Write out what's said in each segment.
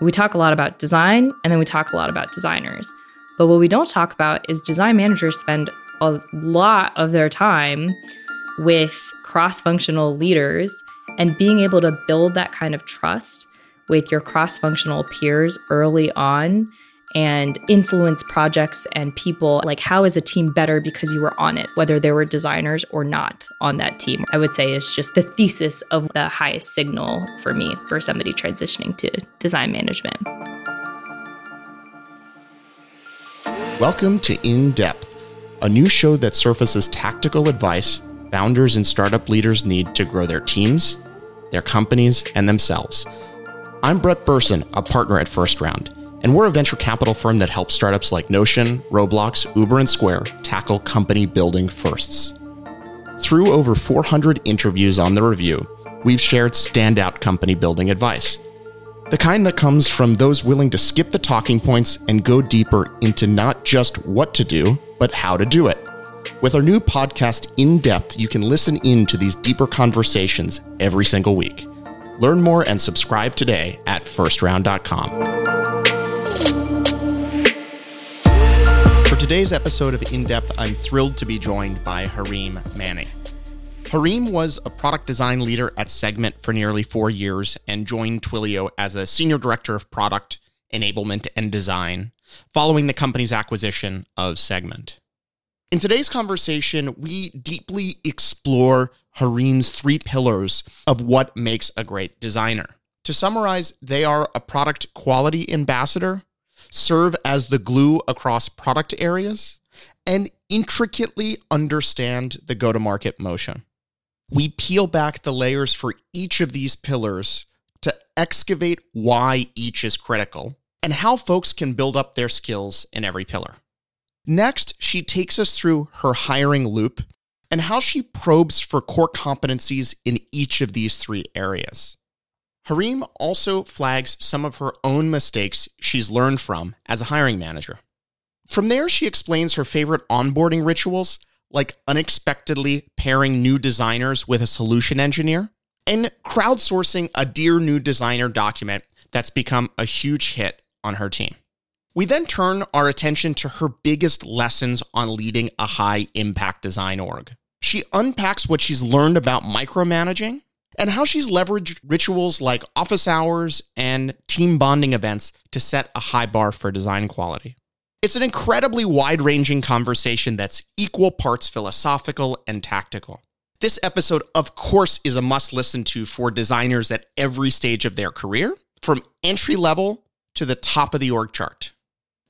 We talk a lot about design and then we talk a lot about designers. But what we don't talk about is design managers spend a lot of their time with cross functional leaders and being able to build that kind of trust with your cross functional peers early on and influence projects and people. Like, how is a team better because you were on it, whether there were designers or not on that team? I would say is just the thesis of the highest signal for me for somebody transitioning to design management. Welcome to In Depth, a new show that surfaces tactical advice founders and startup leaders need to grow their teams, their companies, and themselves. I'm Brett Berson, a partner at First Round, and we're a venture capital firm that helps startups like Notion, Roblox, Uber, and Square tackle company building firsts. Through over 400 interviews on the review, we've shared standout company building advice. The kind that comes from those willing to skip the talking points and go deeper into not just what to do, but how to do it. With our new podcast, In Depth, you can listen in to these deeper conversations every single week. Learn more and subscribe today at firstround.com. today's episode of In Depth, I'm thrilled to be joined by Hareem Mannan. Hareem was a product design leader at Segment for nearly four years and joined Twilio as a senior director of product, enablement, and design following the company's acquisition of Segment. In today's conversation, we deeply explore Hareem's three pillars of what makes a great designer. To summarize, they are a product quality ambassador, serve as the glue across product areas, and intricately understand the go to market motion. We peel back the layers for each of these pillars to excavate why each is critical and how folks can build up their skills in every pillar. Next, she takes us through her hiring loop and how she probes for core competencies in each of these three areas. Hareem also flags some of her own mistakes she's learned from as a hiring manager. From there, she explains her favorite onboarding rituals, like unexpectedly pairing new designers with a solution engineer, and crowdsourcing a Dear New Designer document that's become a huge hit on her team. We then turn our attention to her biggest lessons on leading a high impact design org. She unpacks what she's learned about micromanaging and how she's leveraged rituals like office hours and team bonding events to set a high bar for design quality. It's an incredibly wide ranging conversation that's equal parts philosophical and tactical. This episode, of course, is a must listen to for designers at every stage of their career, from entry level to the top of the org chart.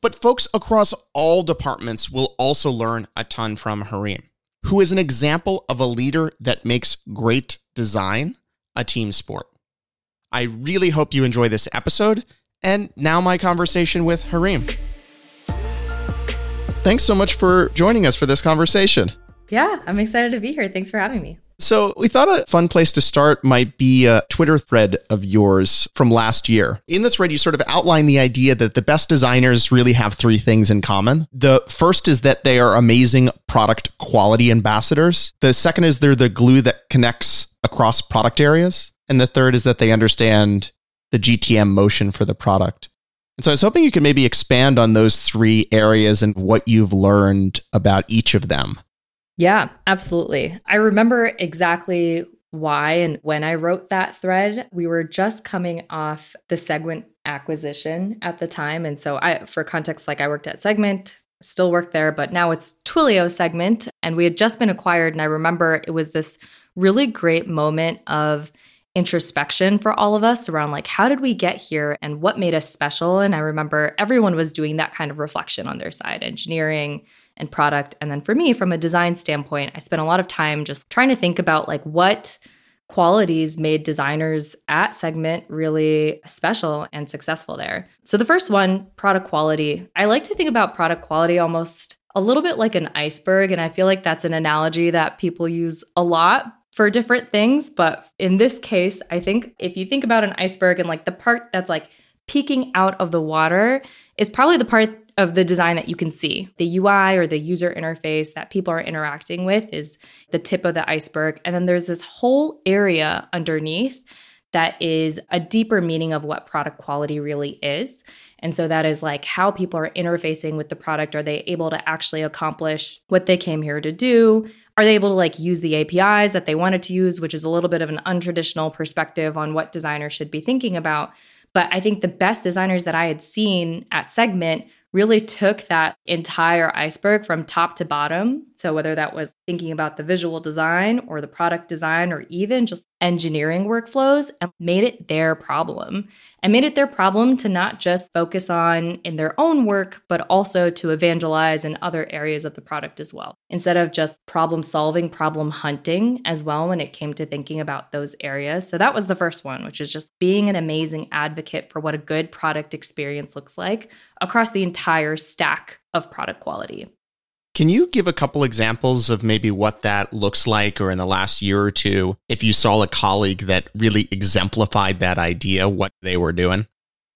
But folks across all departments will also learn a ton from Hareem, who is an example of a leader that makes great design a team sport. I really hope you enjoy this episode. And now, my conversation with Hareem. Thanks so much for joining us for this conversation. Yeah, I'm excited to be here. Thanks for having me. So, we thought a fun place to start might be a Twitter thread of yours from last year. In this thread, you sort of outline the idea that the best designers really have three things in common. The first is that they are amazing product quality ambassadors. The second is they're the glue that connects across product areas. And the third is that they understand the GTM motion for the product. And so I was hoping you could maybe expand on those three areas and what you've learned about each of them. Yeah, absolutely. I remember exactly why and when I wrote that thread. We were just coming off the Segment acquisition at the time. And so I for context, like I worked at Segment, still work there, but now it's Twilio Segment. And we had just been acquired. And I remember it was this really great moment of introspection for all of us around like how did we get here and what made us special and i remember everyone was doing that kind of reflection on their side engineering and product. And then for me, from a design standpoint, I spent a lot of time just trying to think about like what qualities made designers at Segment really special and successful there. So the first one, product quality. I like to think about product quality almost a little bit like an iceberg. And I feel like that's an analogy that people use a lot for different things. But in this case, I think if you think about an iceberg and like the part that's like peeking out of the water is probably the part of the design that you can see. The UI or the user interface that people are interacting with is the tip of the iceberg. And then there's this whole area underneath that is a deeper meaning of what product quality really is. And so that is like how people are interfacing with the product. Are they able to actually accomplish what they came here to do? Are they able to like use the APIs that they wanted to use, which is a little bit of an untraditional perspective on what designers should be thinking about? But I think the best designers that I had seen at Segment really took that entire iceberg from top to bottom. So, whether that was thinking about the visual design or the product design or even just engineering workflows, and made it their problem and made it their problem to not just focus on in their own work, but also to evangelize in other areas of the product as well. Instead of just problem solving, problem hunting as well when it came to thinking about those areas. So, that was the first one, which is just being an amazing advocate for what a good product experience looks like across the entire stack of product quality. Can you give a couple examples of maybe what that looks like or in the last year or two if you saw a colleague that really exemplified that idea, what they were doing?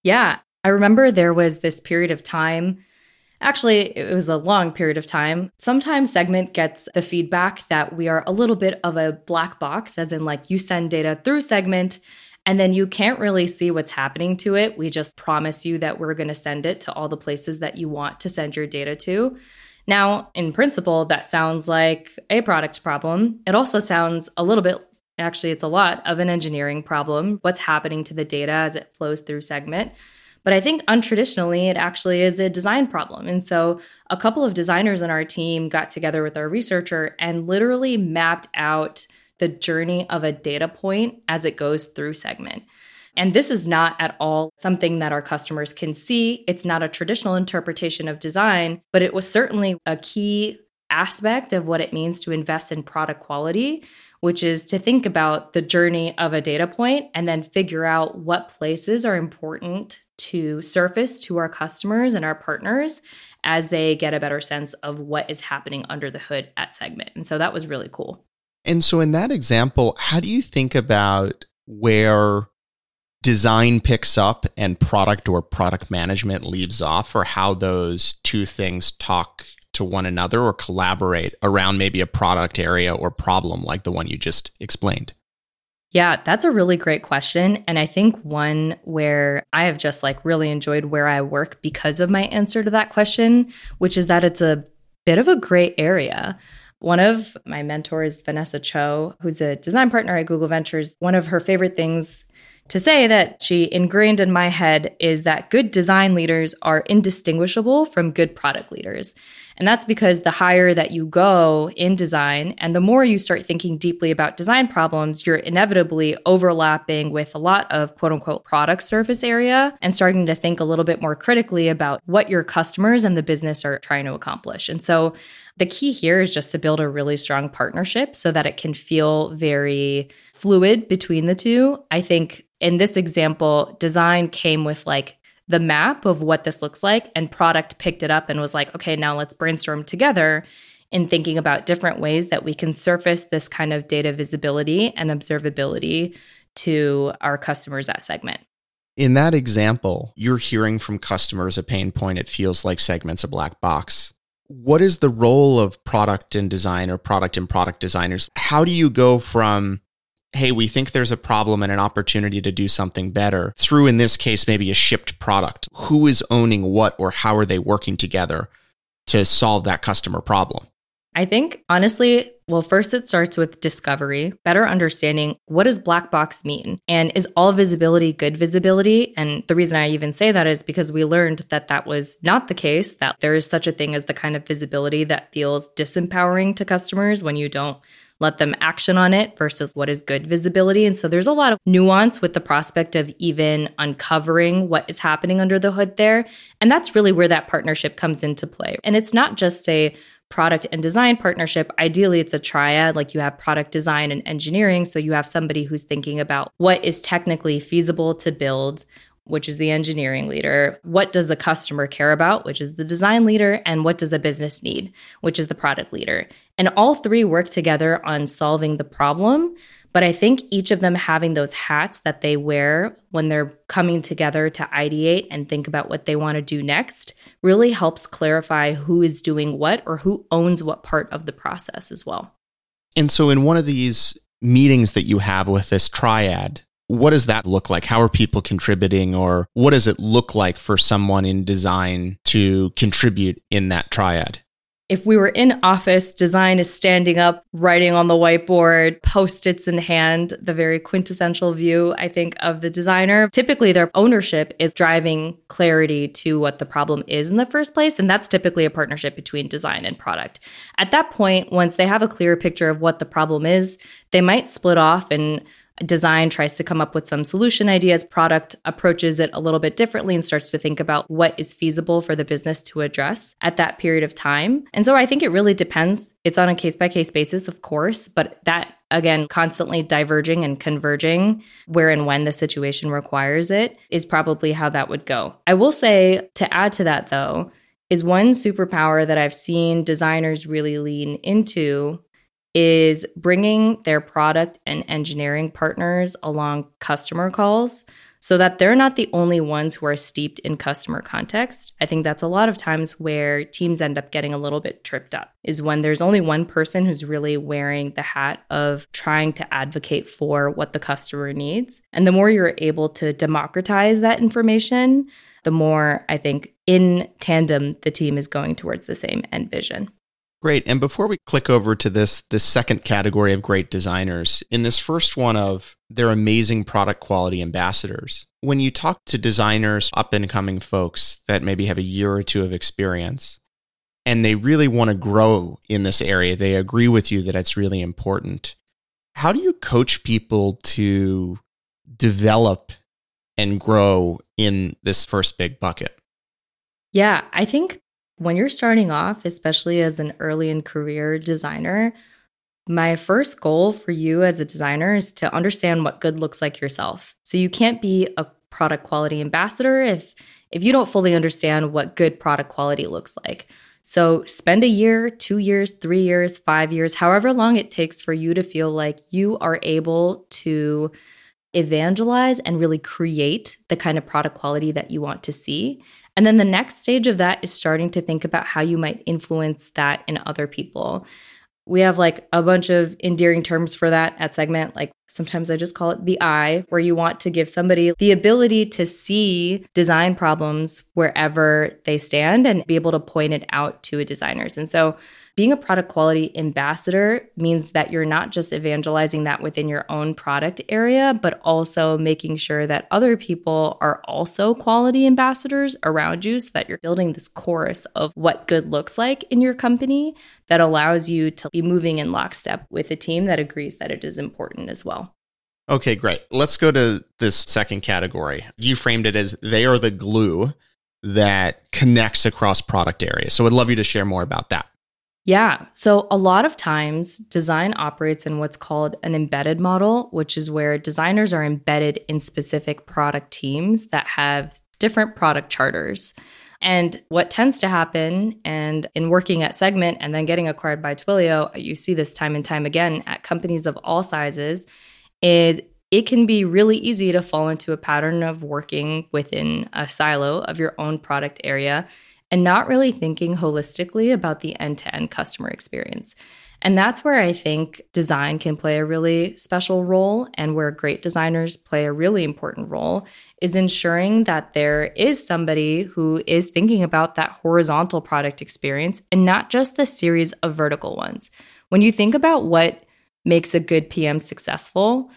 Yeah. I remember there was this period of time. Actually, it was a long period of time. Sometimes Segment gets the feedback that we are a little bit of a black box, as in, like, you send data through Segment and then you can't really see what's happening to it. We just promise you that we're going to send it to all the places that you want to send your data to. Now, in principle, that sounds like a product problem. It also sounds a little bit, actually, it's a lot of an engineering problem. What's happening to the data as it flows through Segment? But I think untraditionally, it actually is a design problem. And so a couple of designers on our team got together with our researcher and literally mapped out the journey of a data point as it goes through Segment. And this is not at all something that our customers can see. It's not a traditional interpretation of design, but it was certainly a key aspect of what it means to invest in product quality, which is to think about the journey of a data point and then figure out what places are important to surface to our customers and our partners as they get a better sense of what is happening under the hood at Segment. And so that was really cool. And so, in that example, how do you think about where design picks up and product or product management leaves off, or how those two things talk to one another or collaborate around maybe a product area or problem like the one you just explained? Yeah, that's a really great question. And I think one where I have just like really enjoyed where I work because of my answer to that question, which is that it's a bit of a gray area. One of my mentors, Vanessa Cho, who's a design partner at Google Ventures, one of her favorite things to say that she ingrained in my head is that good design leaders are indistinguishable from good product leaders. And that's because the higher that you go in design and the more you start thinking deeply about design problems, you're inevitably overlapping with a lot of quote unquote product surface area and starting to think a little bit more critically about what your customers and the business are trying to accomplish. And so the key here is just to build a really strong partnership so that it can feel very fluid between the two. I think in this example, design came with like the map of what this looks like, and product picked it up and was like, okay, now let's brainstorm together in thinking about different ways that we can surface this kind of data visibility and observability to our customers at Segment. In that example, you're hearing from customers a pain point. It feels like Segment's a black box. What is the role of product and design or product and product designers? How do you go from hey, we think there's a problem and an opportunity to do something better through, in this case, maybe a shipped product. Who is owning what or how are they working together to solve that customer problem? I think honestly, well, first it starts with discovery, better understanding what does black box mean? And is all visibility good visibility? And the reason I even say that is because we learned that that was not the case, that there is such a thing as the kind of visibility that feels disempowering to customers when you don't let them action on it versus what is good visibility. And so there's a lot of nuance with the prospect of even uncovering what is happening under the hood there. And that's really where that partnership comes into play. And it's not just a product and design partnership. Ideally, it's a triad, like you have product design and engineering. So you have somebody who's thinking about what is technically feasible to build, which is the engineering leader. What does the customer care about, which is the design leader? And what does the business need, which is the product leader? And all three work together on solving the problem. But I think each of them having those hats that they wear when they're coming together to ideate and think about what they want to do next really helps clarify who is doing what or who owns what part of the process as well. And so, in one of these meetings that you have with this triad, what does that look like? How are people contributing, or what does it look like for someone in design to contribute in that triad? if we were in office, design is standing up, writing on the whiteboard, post its in hand, the very quintessential view, I think, of the designer. Typically, their ownership is driving clarity to what the problem is in the first place. And that's typically a partnership between design and product. At that point, once they have a clear picture of what the problem is, they might split off and design tries to come up with some solution ideas, product approaches it a little bit differently and starts to think about what is feasible for the business to address at that period of time. And so I think it really depends. It's on a case by case basis, of course, but that again, constantly diverging and converging where and when the situation requires it is probably how that would go. I will say to add to that though, is one superpower that I've seen designers really lean into is bringing their product and engineering partners along customer calls so that they're not the only ones who are steeped in customer context. I think that's a lot of times where teams end up getting a little bit tripped up, is when there's only one person who's really wearing the hat of trying to advocate for what the customer needs. And the more you're able to democratize that information, the more I think in tandem the team is going towards the same end vision. Great. And before we click over to this this second category of great designers, in this first one of their amazing product quality ambassadors, when you talk to designers, up and coming folks that maybe have a year or two of experience, and they really want to grow in this area, they agree with you that it's really important. How do you coach people to develop and grow in this first big bucket? Yeah, I think when you're starting off, especially as an early in career designer, my first goal for you as a designer is to understand what good looks like yourself. So you can't be a product quality ambassador if if you don't fully understand what good product quality looks like. So spend a year, 2 years, 3 years, 5 years, however long it takes for you to feel like you are able to evangelize and really create the kind of product quality that you want to see. And then the next stage of that is starting to think about how you might influence that in other people. We have like a bunch of endearing terms for that at Segment. Like sometimes I just call it the eye, where you want to give somebody the ability to see design problems wherever they stand and be able to point it out to a designers. And so being a product quality ambassador means that you're not just evangelizing that within your own product area, but also making sure that other people are also quality ambassadors around you so that you're building this chorus of what good looks like in your company that allows you to be moving in lockstep with a team that agrees that it is important as well. Okay, great. Let's go to this second category. You framed it as they are the glue that connects across product areas. So I'd love you to share more about that. Yeah. So a lot of times design operates in what's called an embedded model, which is where designers are embedded in specific product teams that have different product charters. And what tends to happen, and in working at Segment and then getting acquired by Twilio, you see this time and time again at companies of all sizes, is it can be really easy to fall into a pattern of working within a silo of your own product area and not really thinking holistically about the end to end customer experience. And that's where I think design can play a really special role, and where great designers play a really important role is ensuring that there is somebody who is thinking about that horizontal product experience and not just the series of vertical ones. When you think about what makes a good PM successful,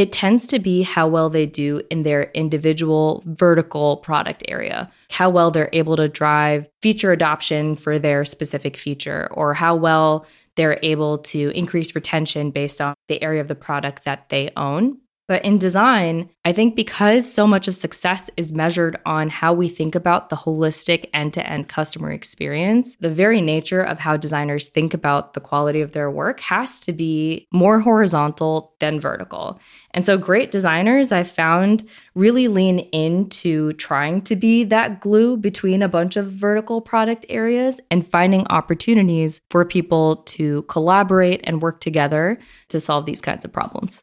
it tends to be how well they do in their individual vertical product area, how well they're able to drive feature adoption for their specific feature, or how well they're able to increase retention based on the area of the product that they own. But in design, I think because so much of success is measured on how we think about the holistic end to end customer experience, the very nature of how designers think about the quality of their work has to be more horizontal than vertical. And so, great designers I've found really lean into trying to be that glue between a bunch of vertical product areas and finding opportunities for people to collaborate and work together to solve these kinds of problems.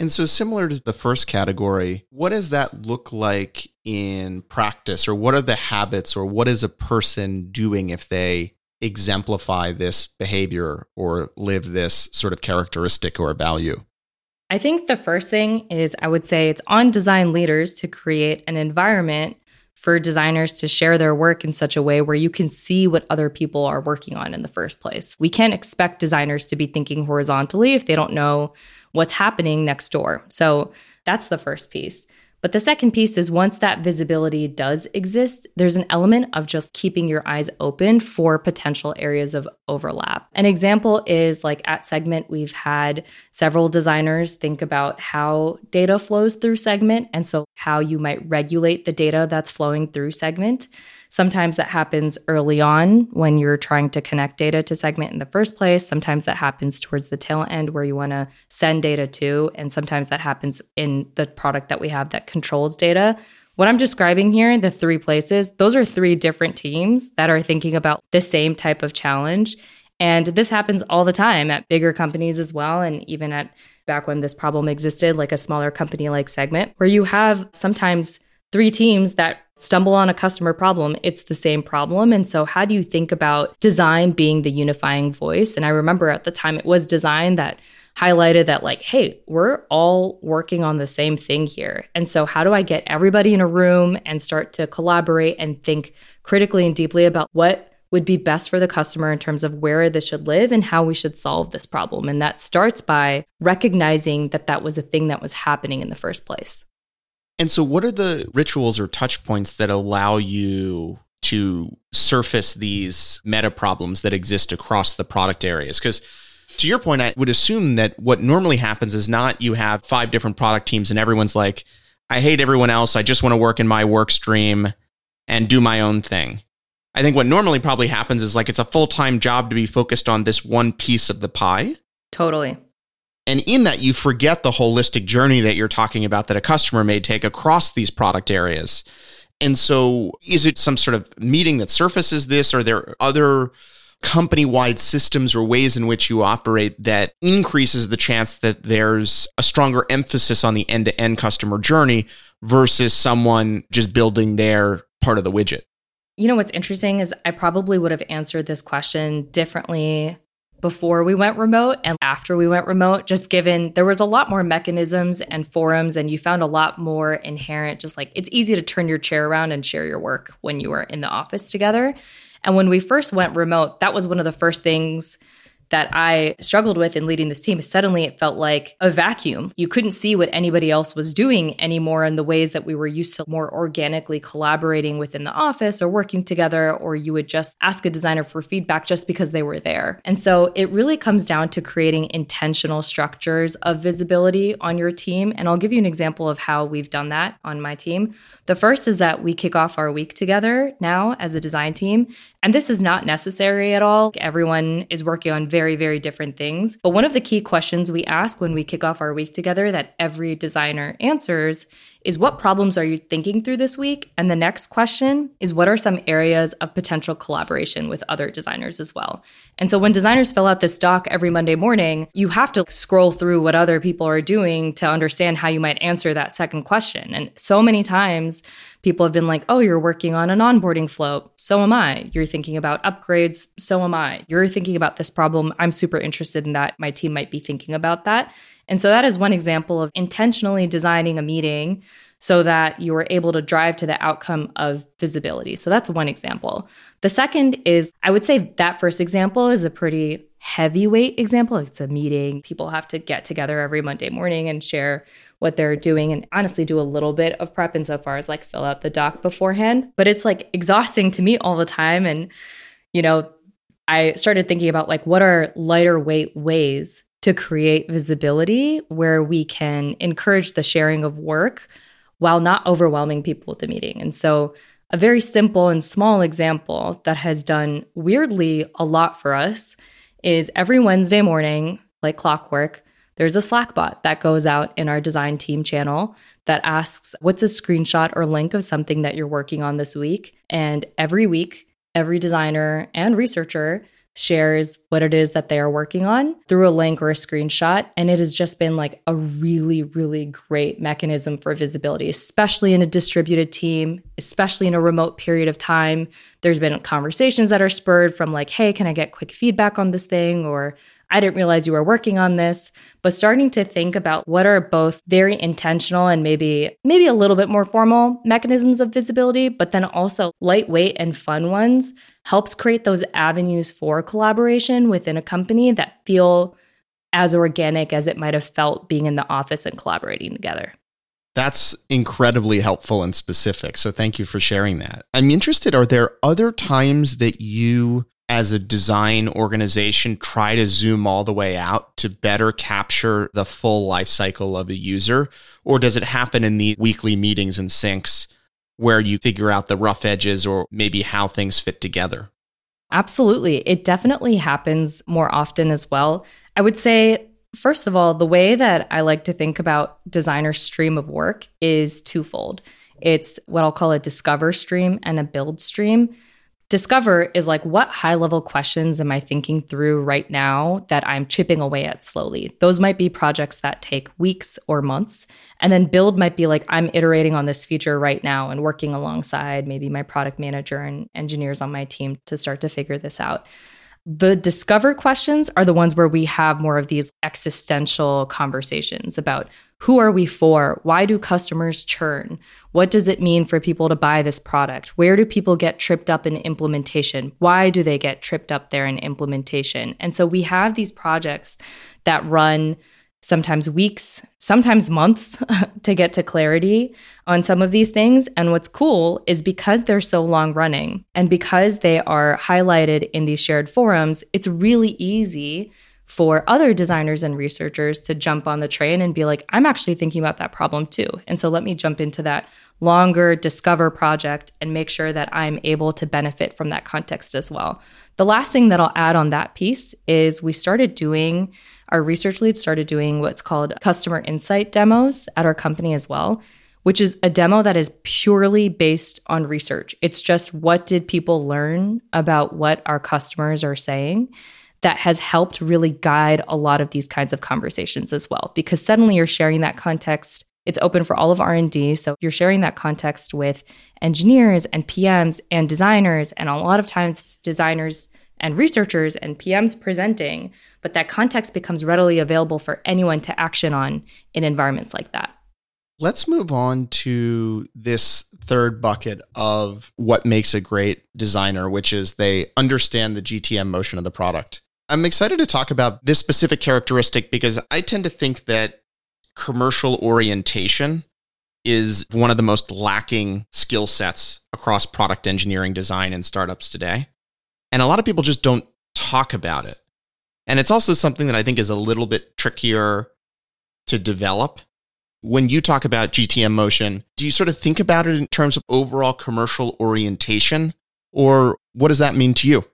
And so, similar to the first category, what does that look like in practice, or what are the habits, or what is a person doing if they exemplify this behavior or live this sort of characteristic or value? I think the first thing is I would say it's on design leaders to create an environment for designers to share their work in such a way where you can see what other people are working on in the first place. We can't expect designers to be thinking horizontally if they don't know what's happening next door. So that's the first piece. But the second piece is once that visibility does exist, there's an element of just keeping your eyes open for potential areas of overlap. An example is like at Segment, we've had several designers think about how data flows through Segment and so how you might regulate the data that's flowing through Segment. Sometimes that happens early on when you're trying to connect data to Segment in the first place. Sometimes that happens towards the tail end where you want to send data to. And sometimes that happens in the product that we have that controls data. What I'm describing here, the three places, those are three different teams that are thinking about the same type of challenge. And this happens all the time at bigger companies as well. And even at back when this problem existed, like a smaller company like Segment, where you have sometimes three teams that stumble on a customer problem, it's the same problem. And so, how do you think about design being the unifying voice? And I remember at the time it was design that highlighted that, like, hey, we're all working on the same thing here. And so, how do I get everybody in a room and start to collaborate and think critically and deeply about what would be best for the customer in terms of where this should live and how we should solve this problem? And that starts by recognizing that that was a thing that was happening in the first place. And so, what are the rituals or touch points that allow you to surface these meta problems that exist across the product areas? Because to your point, I would assume that what normally happens is not you have five different product teams and everyone's like, I hate everyone else. I just want to work in my work stream and do my own thing. I think what normally probably happens is like it's a full time job to be focused on this one piece of the pie. Totally. And in that, you forget the holistic journey that you're talking about that a customer may take across these product areas. And so, is it some sort of meeting that surfaces this? Are there other company wide systems or ways in which you operate that increases the chance that there's a stronger emphasis on the end to end customer journey versus someone just building their part of the widget? You know, what's interesting is I probably would have answered this question differently before we went remote and after we went remote, just given there was a lot more mechanisms and forums, and you found a lot more inherent, just like it's easy to turn your chair around and share your work when you were in the office together. And when we first went remote, that was one of the first things that I struggled with in leading this team is suddenly it felt like a vacuum. You couldn't see what anybody else was doing anymore in the ways that we were used to more organically collaborating within the office or working together, or you would just ask a designer for feedback just because they were there. And so it really comes down to creating intentional structures of visibility on your team. And I'll give you an example of how we've done that on my team. The first is that we kick off our week together now as a design team. And this is not necessary at all. Everyone is working on very, very different things. But one of the key questions we ask when we kick off our week together that every designer answers is what problems are you thinking through this week? And the next question is what are some areas of potential collaboration with other designers as well? And so when designers fill out this doc every Monday morning, you have to scroll through what other people are doing to understand how you might answer that second question. And so many times people have been like, oh, you're working on an onboarding flow. So am I. You're thinking about upgrades. So am I. You're thinking about this problem. I'm super interested in that. My team might be thinking about that. And so that is one example of intentionally designing a meeting so that you are able to drive to the outcome of visibility. So that's one example. The second is, I would say that first example is a pretty heavyweight example. It's a meeting. People have to get together every Monday morning and share what they're doing and honestly do a little bit of prep insofar as like fill out the doc beforehand. But it's like exhausting to me all the time. And, you know, I started thinking about like what are lighter weight ways to create visibility where we can encourage the sharing of work while not overwhelming people with the meeting. And so, a very simple and small example that has done weirdly a lot for us is every Wednesday morning, like clockwork, there's a Slack bot that goes out in our design team channel that asks, What's a screenshot or link of something that you're working on this week? And every week, every designer and researcher shares what it is that they are working on through a link or a screenshot. And it has just been like a really, really great mechanism for visibility, especially in a distributed team, especially in a remote period of time. There's been conversations that are spurred from like, hey, can I get quick feedback on this thing? Or I didn't realize you were working on this, but starting to think about what are both very intentional and maybe maybe a little bit more formal mechanisms of visibility, but then also lightweight and fun ones helps create those avenues for collaboration within a company that feel as organic as it might have felt being in the office and collaborating together. That's incredibly helpful and specific. So thank you for sharing that. I'm interested are there other times that you as a design organization try to zoom all the way out to better capture the full life cycle of a user or does it happen in the weekly meetings and syncs where you figure out the rough edges or maybe how things fit together? Absolutely. It definitely happens more often as well. I would say First of all, the way that I like to think about designer stream of work is twofold. It's what I'll call a discover stream and a build stream. Discover is like, what high level questions am I thinking through right now that I'm chipping away at slowly? Those might be projects that take weeks or months. And then build might be like, I'm iterating on this feature right now and working alongside maybe my product manager and engineers on my team to start to figure this out. The discover questions are the ones where we have more of these existential conversations about who are we for? Why do customers churn? What does it mean for people to buy this product? Where do people get tripped up in implementation? Why do they get tripped up there in implementation? And so we have these projects that run sometimes weeks, sometimes months to get to clarity on some of these things. And what's cool is because they're so long running and because they are highlighted in these shared forums, it's really easy for other designers and researchers to jump on the train and be like, I'm actually thinking about that problem too. And so let me jump into that longer discover project and make sure that I'm able to benefit from that context as well. The last thing that I'll add on that piece is we started doing our research lead started doing what's called customer insight demos at our company as well, which is a demo that is purely based on research. It's just what did people learn about what our customers are saying that has helped really guide a lot of these kinds of conversations as well because suddenly you're sharing that context it's open for all of r&d so you're sharing that context with engineers and pms and designers and a lot of times designers and researchers and PMs presenting, but that context becomes readily available for anyone to action on in environments like that. Let's move on to this third bucket of what makes a great designer, which is they understand the GTM motion of the product. I'm excited to talk about this specific characteristic because I tend to think that commercial orientation is one of the most lacking skill sets across product engineering design and startups today. And a lot of people just don't talk about it. And it's also something that I think is a little bit trickier to develop. When you talk about GTM motion, do you sort of think about it in terms of overall commercial orientation? Or what does that mean to you?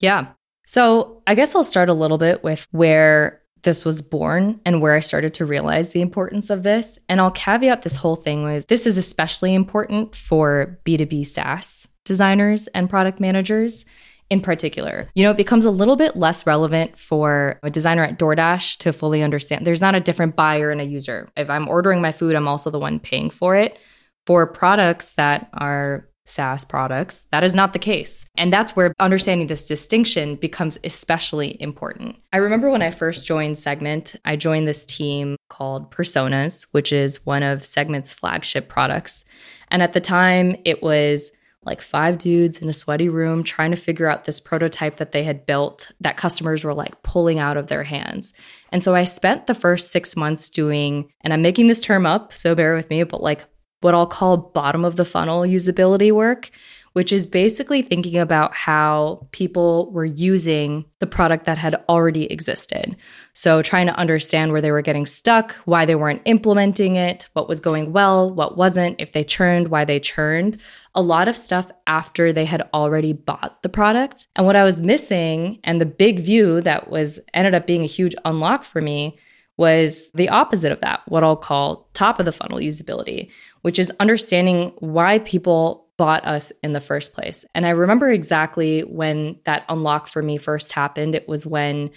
Yeah. So I guess I'll start a little bit with where this was born and where I started to realize the importance of this. And I'll caveat this whole thing with this is especially important for B2B SaaS designers and product managers in particular. You know, it becomes a little bit less relevant for a designer at DoorDash to fully understand. There's not a different buyer and a user. If I'm ordering my food, I'm also the one paying for it. For products that are SaaS products, that is not the case. And that's where understanding this distinction becomes especially important. I remember when I first joined Segment, I joined this team called Personas, which is one of Segment's flagship products. And at the time, it was like five dudes in a sweaty room trying to figure out this prototype that they had built that customers were like pulling out of their hands. And so I spent the first six months doing, and I'm making this term up, so bear with me, but like what I'll call bottom of the funnel usability work, which is basically thinking about how people were using the product that had already existed. So, trying to understand where they were getting stuck, why they weren't implementing it, what was going well, what wasn't, if they churned, why they churned. A lot of stuff after they had already bought the product. And what I was missing, and the big view that was ended up being a huge unlock for me, was the opposite of that, what I'll call top of the funnel usability, which is understanding why people bought us in the first place. And I remember exactly when that unlock for me first happened. It was when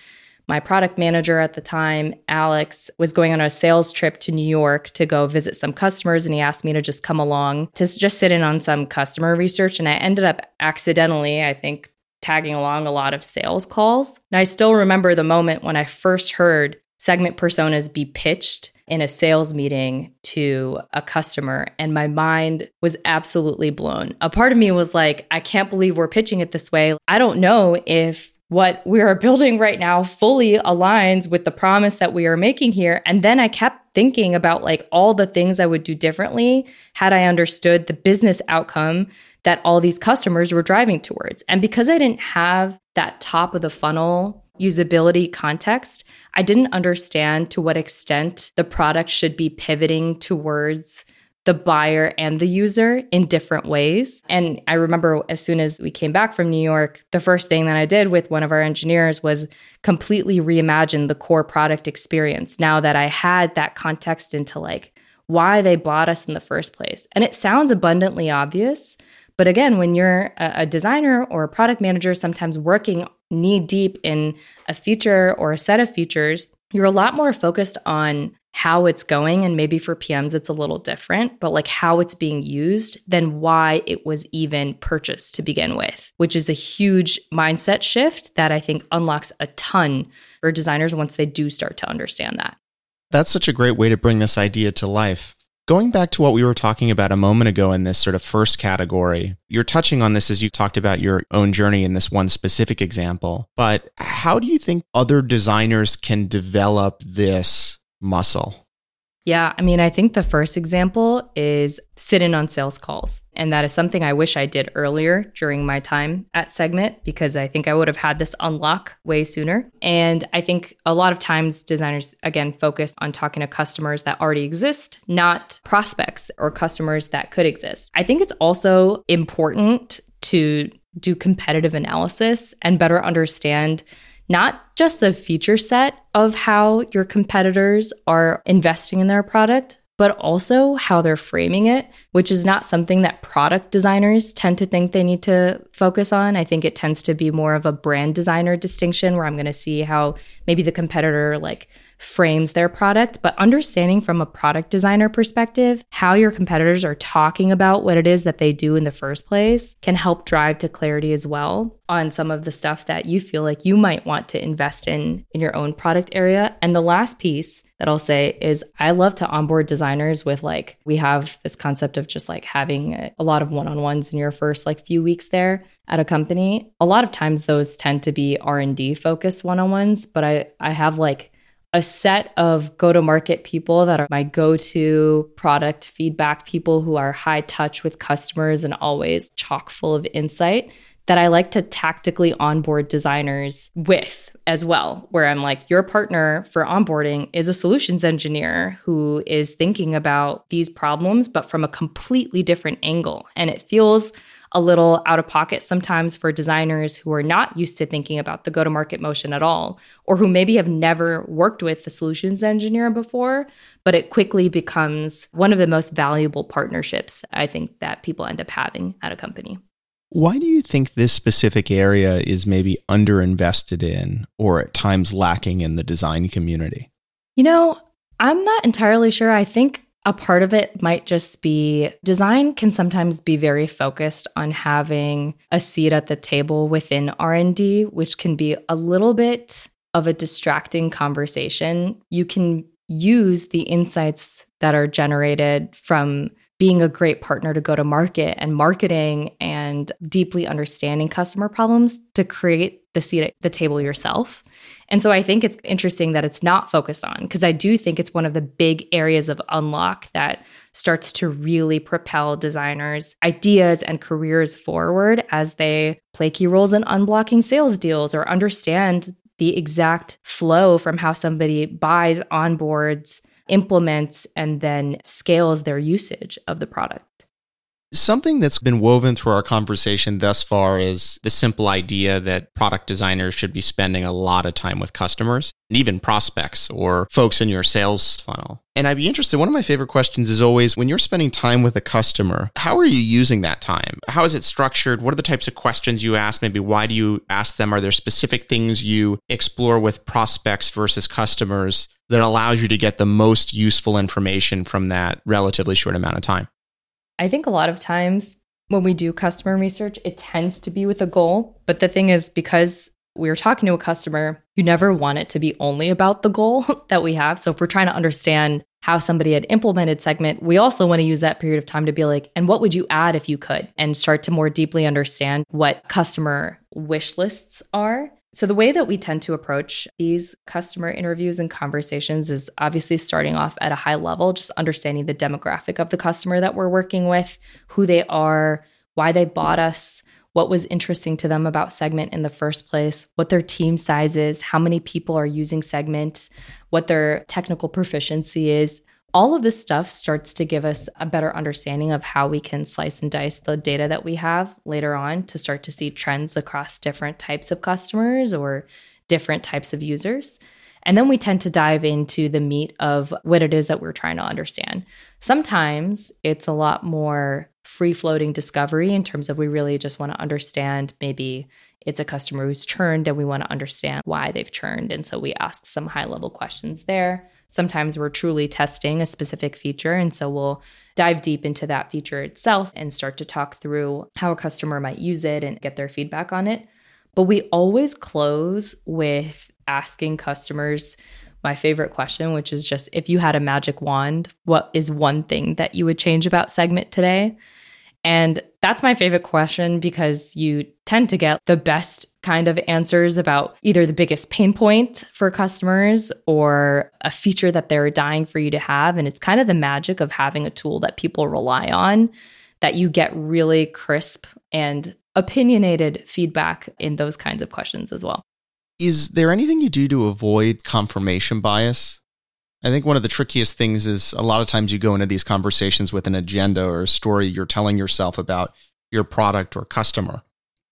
my product manager at the time, Alex, was going on a sales trip to New York to go visit some customers. And he asked me to just come along to just sit in on some customer research. And I ended up accidentally, I think, tagging along a lot of sales calls. And I still remember the moment when I first heard Segment Personas be pitched in a sales meeting to a customer and my mind was absolutely blown. A part of me was like, I can't believe we're pitching it this way. I don't know if what we are building right now fully aligns with the promise that we are making here. And then I kept thinking about like all the things I would do differently had I understood the business outcome that all these customers were driving towards. And because I didn't have that top of the funnel usability context, I didn't understand to what extent the product should be pivoting towards the buyer and the user in different ways. And I remember as soon as we came back from New York, the first thing that I did with one of our engineers was completely reimagine the core product experience now that I had that context into like why they bought us in the first place. And it sounds abundantly obvious, but again, when you're a, designer or a product manager, sometimes working knee deep in a feature or a set of features, you're a lot more focused on how it's going. And maybe for PMs, it's a little different, but like how it's being used than why it was even purchased to begin with, which is a huge mindset shift that I think unlocks a ton for designers once they do start to understand that. That's such a great way to bring this idea to life. Going back to what we were talking about a moment ago in this sort of first category, you're touching on this as you talked about your own journey in this one specific example. But how do you think other designers can develop this muscle? Yeah, I mean, I think the first example is sit in on sales calls. And that is something I wish I did earlier during my time at Segment because I think I would have had this unlock way sooner. And I think a lot of times designers, again, focus on talking to customers that already exist, not prospects or customers that could exist. I think it's also important to do competitive analysis and better understand not just the feature set of how your competitors are investing in their product, but also how they're framing it, which is not something that product designers tend to think they need to focus on. I think it tends to be more of a brand designer distinction where I'm going to see how maybe the competitor like frames their product, but understanding from a product designer perspective how your competitors are talking about what it is that they do in the first place can help drive to clarity as well on some of the stuff that you feel like you might want to invest in in your own product area. And the last piece that I'll say is I love to onboard designers with like we have this concept of just like having a lot of one-on-ones in your first like few weeks there at a company. A lot of times those tend to be R&D focused one-on-ones, but I I have like a set of go to market people that are my go to product feedback people who are high touch with customers and always chock full of insight that I like to tactically onboard designers with as well, where I'm like, your partner for onboarding is a solutions engineer who is thinking about these problems, but from a completely different angle. And it feels a little out of pocket sometimes for designers who are not used to thinking about the go to market motion at all, or who maybe have never worked with the solutions engineer before, but it quickly becomes one of the most valuable partnerships I think that people end up having at a company. Why do you think this specific area is maybe underinvested in or at times lacking in the design community? You know, I'm not entirely sure. I think a part of it might just be design can sometimes be very focused on having a seat at the table within R&D, which can be a little bit of a distracting conversation. You can use the insights that are generated from being a great partner to go to market and marketing and deeply understanding customer problems to create the seat at the table yourself. And so I think it's interesting that it's not focused on because I do think it's one of the big areas of unlock that starts to really propel designers' ideas and careers forward as they play key roles in unblocking sales deals or understand the exact flow from how somebody buys, onboards, implements, and then scales their usage of the product. Something that's been woven through our conversation thus far is the simple idea that product designers should be spending a lot of time with customers and even prospects or folks in your sales funnel. And I'd be interested. One of my favorite questions is always when you're spending time with a customer, how are you using that time? How is it structured? What are the types of questions you ask? Maybe why do you ask them? Are there specific things you explore with prospects versus customers that allows you to get the most useful information from that relatively short amount of time? I think a lot of times when we do customer research, it tends to be with a goal. But the thing is, because we're talking to a customer, you never want it to be only about the goal that we have. So if we're trying to understand how somebody had implemented Segment, we also want to use that period of time to be like, and what would you add if you could? And start to more deeply understand what customer wish lists are. So, the way that we tend to approach these customer interviews and conversations is obviously starting off at a high level, just understanding the demographic of the customer that we're working with, who they are, why they bought us, what was interesting to them about Segment in the first place, what their team size is, how many people are using Segment, what their technical proficiency is. All of this stuff starts to give us a better understanding of how we can slice and dice the data that we have later on to start to see trends across different types of customers or different types of users. And then we tend to dive into the meat of what it is that we're trying to understand. Sometimes it's a lot more free floating discovery in terms of we really just want to understand maybe it's a customer who's churned and we want to understand why they've churned. And so we ask some high level questions there. Sometimes we're truly testing a specific feature. And so we'll dive deep into that feature itself and start to talk through how a customer might use it and get their feedback on it. But we always close with asking customers my favorite question, which is just if you had a magic wand, what is one thing that you would change about Segment today? And that's my favorite question because you tend to get the best kind of answers about either the biggest pain point for customers or a feature that they're dying for you to have. And it's kind of the magic of having a tool that people rely on that you get really crisp and opinionated feedback in those kinds of questions as well. Is there anything you do to avoid confirmation bias? I think one of the trickiest things is a lot of times you go into these conversations with an agenda or a story you're telling yourself about your product or customer.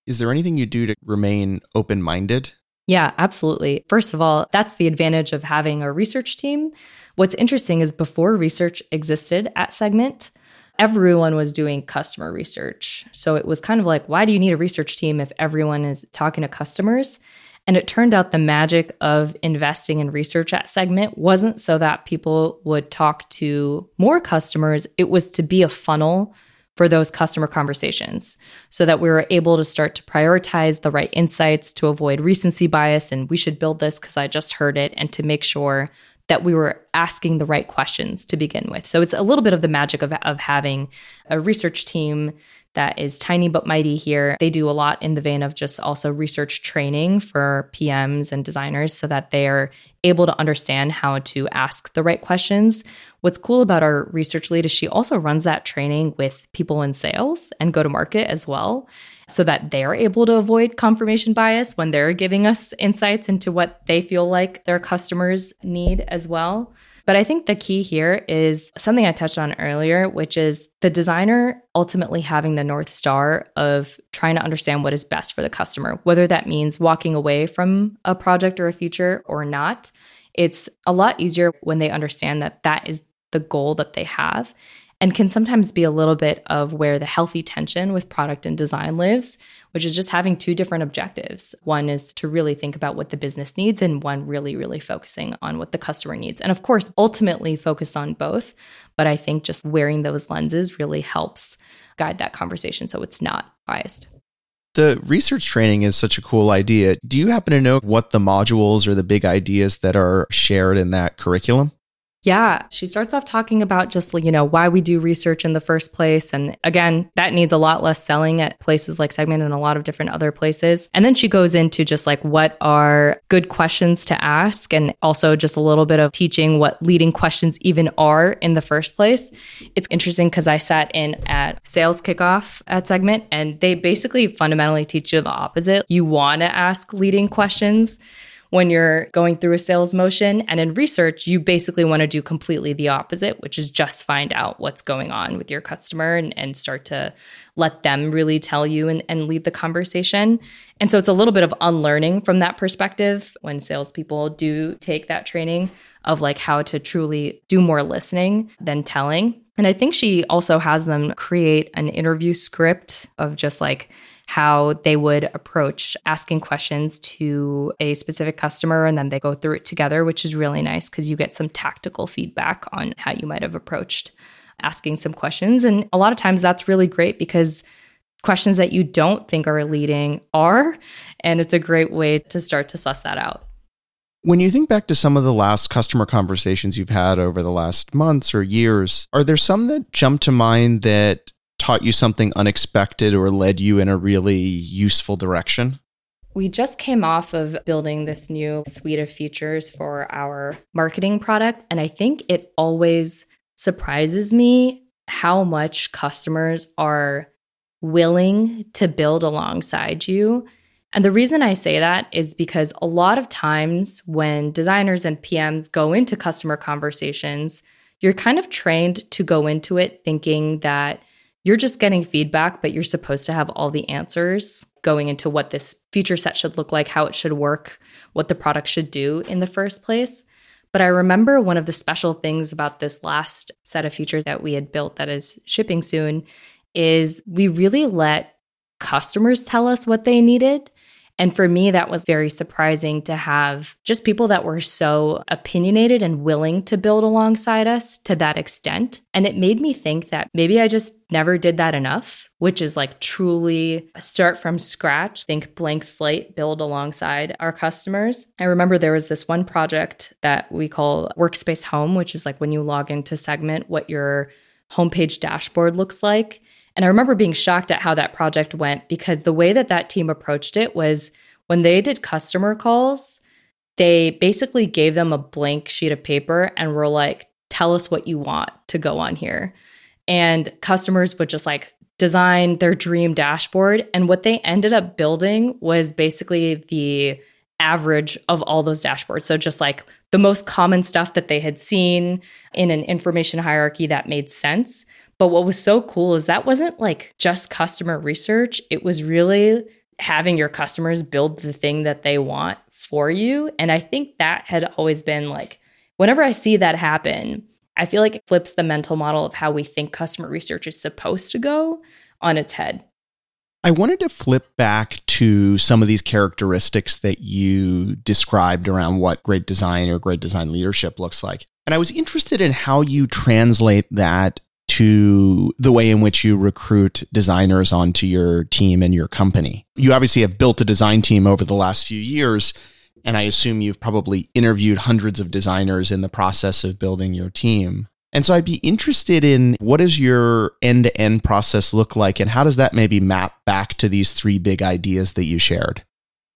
Is there anything you do to remain open minded? Yeah, absolutely. First of all, that's the advantage of having a research team. What's interesting is before research existed at Segment, everyone was doing customer research. So it was kind of like, why do you need a research team if everyone is talking to customers? And it turned out the magic of investing in research at Segment wasn't so that people would talk to more customers, it was to be a funnel for those customer conversations so that we were able to start to prioritize the right insights to avoid recency bias and we should build this because I just heard it and to make sure that we were asking the right questions to begin with. So it's a little bit of the magic of, of having a research team that is tiny but mighty here. They do a lot in the vein of just also research training for PMs and designers so that they are able to understand how to ask the right questions. What's cool about our research lead is she also runs that training with people in sales and go to market as well so that they're able to avoid confirmation bias when they're giving us insights into what they feel like their customers need as well. But I think the key here is something I touched on earlier, which is the designer ultimately having the North Star of trying to understand what is best for the customer, whether that means walking away from a project or a feature or not. It's a lot easier when they understand that that is the goal that they have and can sometimes be a little bit of where the healthy tension with product and design lives, which is just having two different objectives. One is to really think about what the business needs, and one really, really focusing on what the customer needs. And of course, ultimately focus on both. But I think just wearing those lenses really helps guide that conversation so it's not biased. The research training is such a cool idea. Do you happen to know what the modules or the big ideas that are shared in that curriculum? Yeah, she starts off talking about just, you know, why we do research in the first place. And again, that needs a lot less selling at places like Segment and a lot of different other places. And then she goes into just like what are good questions to ask and also just a little bit of teaching what leading questions even are in the first place. It's interesting because I sat in at sales kickoff at Segment and they basically fundamentally teach you the opposite. You want to ask leading questions when you're going through a sales motion. And in research, you basically want to do completely the opposite, which is just find out what's going on with your customer and, and start to let them really tell you and, and lead the conversation. And so it's a little bit of unlearning from that perspective when salespeople do take that training of like how to truly do more listening than telling. And I think she also has them create an interview script of just like, how they would approach asking questions to a specific customer and then they go through it together, which is really nice because you get some tactical feedback on how you might have approached asking some questions. And a lot of times that's really great because questions that you don't think are leading are. And it's a great way to start to suss that out. When you think back to some of the last customer conversations you've had over the last months or years, are there some that jump to mind that taught you something unexpected or led you in a really useful direction? We just came off of building this new suite of features for our marketing product. And I think it always surprises me how much customers are willing to build alongside you and the reason I say that is because a lot of times when designers and PMs go into customer conversations, you're kind of trained to go into it thinking that you're just getting feedback, but you're supposed to have all the answers going into what this feature set should look like, how it should work, what the product should do in the first place. But I remember one of the special things about this last set of features that we had built that is shipping soon is we really let customers tell us what they needed and for me, that was very surprising to have just people that were so opinionated and willing to build alongside us to that extent. And it made me think that maybe I just never did that enough, which is like truly start from scratch, think blank slate, build alongside our customers. I remember there was this one project that we call Workspace Home, which is like when you log into Segment, what your homepage dashboard looks like. And I remember being shocked at how that project went because the way that that team approached it was when they did customer calls, they basically gave them a blank sheet of paper and were like, tell us what you want to go on here. And customers would just like design their dream dashboard. And what they ended up building was basically the average of all those dashboards. So just like the most common stuff that they had seen in an information hierarchy that made sense. But what was so cool is that wasn't like just customer research, it was really having your customers build the thing that they want for you. And I think that had always been like, whenever I see that happen, I feel like it flips the mental model of how we think customer research is supposed to go on its head. I wanted to flip back to some of these characteristics that you described around what great design or great design leadership looks like. And I was interested in how you translate that to the way in which you recruit designers onto your team and your company. You obviously have built a design team over the last few years, and I assume you've probably interviewed hundreds of designers in the process of building your team. And so I'd be interested in what does your end to end process look like and how does that maybe map back to these three big ideas that you shared?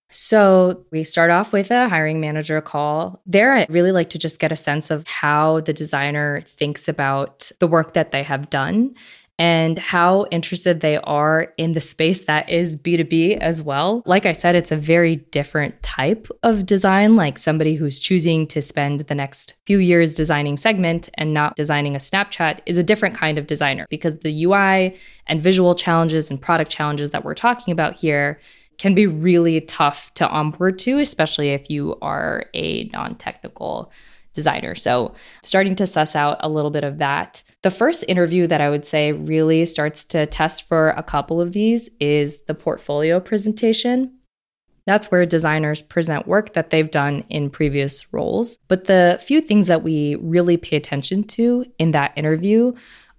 So we start off with a hiring manager call. There, I really like to just get a sense of how the designer thinks about the work that they have done and how interested they are in the space that is B2B as well. Like I said, it's a very different type of design, like somebody who's choosing to spend the next few years designing segment and not designing a Snapchat is a different kind of designer because the UI and visual challenges and product challenges that we're talking about here can be really tough to onboard to, especially if you are a non technical designer. So, starting to suss out a little bit of that. The first interview that I would say really starts to test for a couple of these is the portfolio presentation. That's where designers present work that they've done in previous roles. But the few things that we really pay attention to in that interview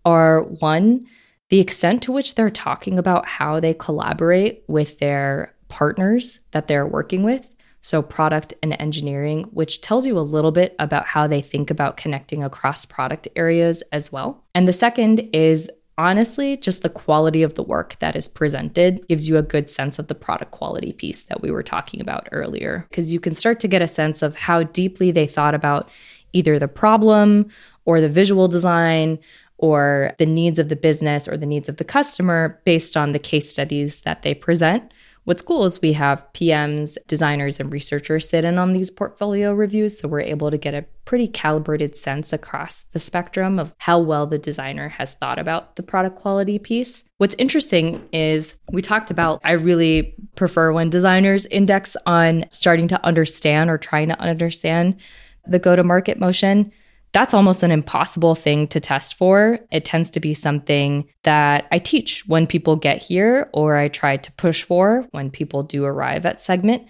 are one, the extent to which they're talking about how they collaborate with their partners that they're working with. So, product and engineering, which tells you a little bit about how they think about connecting across product areas as well. And the second is honestly, just the quality of the work that is presented gives you a good sense of the product quality piece that we were talking about earlier, because you can start to get a sense of how deeply they thought about either the problem or the visual design or the needs of the business or the needs of the customer based on the case studies that they present. What's cool is we have PMs, designers, and researchers sit in on these portfolio reviews. So we're able to get a pretty calibrated sense across the spectrum of how well the designer has thought about the product quality piece. What's interesting is we talked about, I really prefer when designers index on starting to understand or trying to understand the go to market motion that's almost an impossible thing to test for. It tends to be something that I teach when people get here or I try to push for when people do arrive at segment.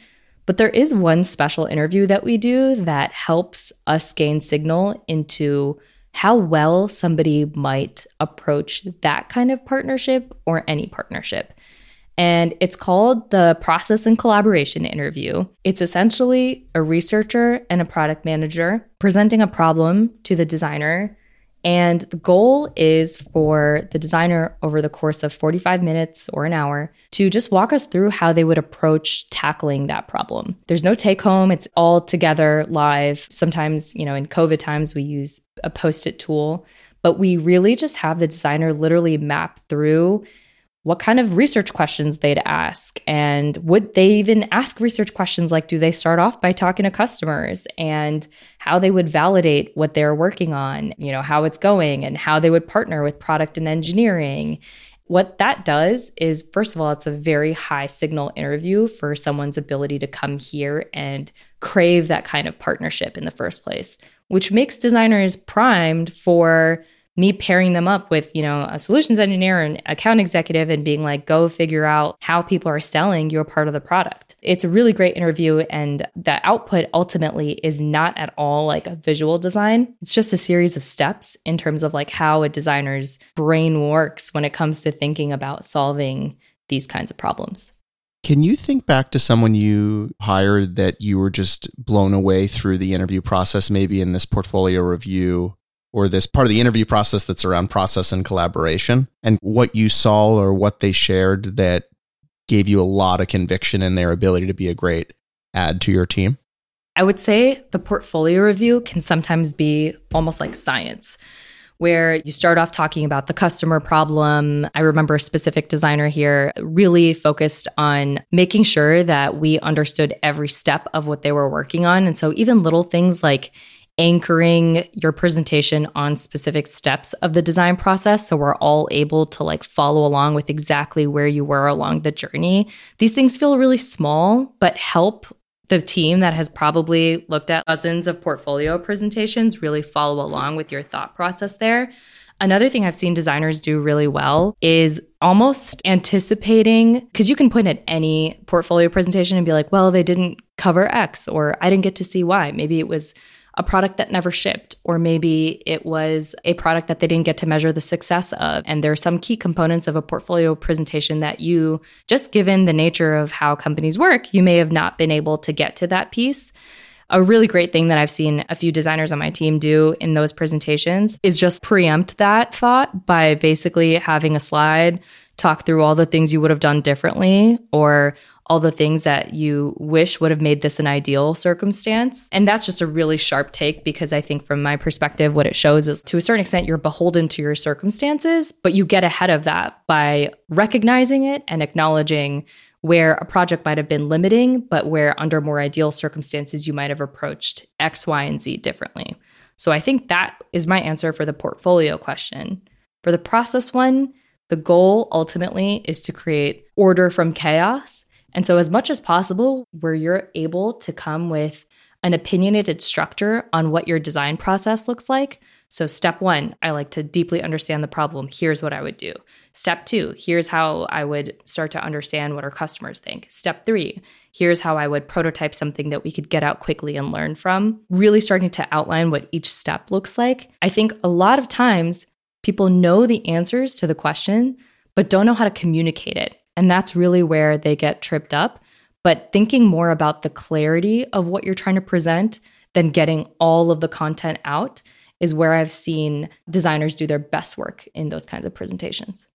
But there is one special interview that we do that helps us gain signal into how well somebody might approach that kind of partnership or any partnership. And it's called the process and collaboration interview. It's essentially a researcher and a product manager presenting a problem to the designer and the goal is for the designer over the course of 45 minutes or an hour to just walk us through how they would approach tackling that problem. There's no take home, it's all together live. Sometimes, you know, in COVID times, we use a post it tool, but we really just have the designer literally map through what kind of research questions they'd ask. And would they even ask research questions? Like do they start off by talking to customers and how they would validate what they're working on you know how it's going and how they would partner with product and engineering? What that does is first of all it's a very high signal interview for someone's ability to come here and crave that kind of partnership in the first place which makes designers primed for me pairing them up with, you know, a solutions engineer and account executive and being like, go figure out how people are selling your part of the product. It's a really great interview. And the output ultimately is not at all like a visual design. It's just a series of steps in terms of like how a designer's brain works when it comes to thinking about solving these kinds of problems. Can you think back to someone you hired that you were just blown away through the interview process, maybe in this portfolio review or this part of the interview process that's around process and collaboration and what you saw or what they shared that gave you a lot of conviction in their ability to be a great add to your team? I would say the portfolio review can sometimes be almost like science, where you start off talking about the customer problem. I remember a specific designer here really focused on making sure that we understood every step of what they were working on. And so, even little things like anchoring your presentation on specific steps of the design process so we're all able to like follow along with exactly where you were along the journey. These things feel really small but help the team that has probably looked at dozens of portfolio presentations really follow along with your thought process there. Another thing I've seen designers do really well is almost anticipating because you can point at any portfolio presentation and be like, well, they didn't cover X or I didn't get to see Y. Maybe it was a product that never shipped, or maybe it was a product that they didn't get to measure the success of. And there are some key components of a portfolio presentation that you, just given the nature of how companies work, you may have not been able to get to that piece. A really great thing that I've seen a few designers on my team do in those presentations is just preempt that thought by basically having a slide talk through all the things you would have done differently or all the things that you wish would have made this an ideal circumstance. And that's just a really sharp take because I think, from my perspective, what it shows is to a certain extent, you're beholden to your circumstances, but you get ahead of that by recognizing it and acknowledging where a project might have been limiting, but where under more ideal circumstances, you might have approached X, Y, and Z differently. So I think that is my answer for the portfolio question. For the process one, the goal ultimately is to create order from chaos and so, as much as possible, where you're able to come with an opinionated structure on what your design process looks like. So, step one, I like to deeply understand the problem. Here's what I would do. Step two, here's how I would start to understand what our customers think. Step three, here's how I would prototype something that we could get out quickly and learn from. Really starting to outline what each step looks like. I think a lot of times people know the answers to the question, but don't know how to communicate it. And that's really where they get tripped up. But thinking more about the clarity of what you're trying to present than getting all of the content out is where I've seen designers do their best work in those kinds of presentations.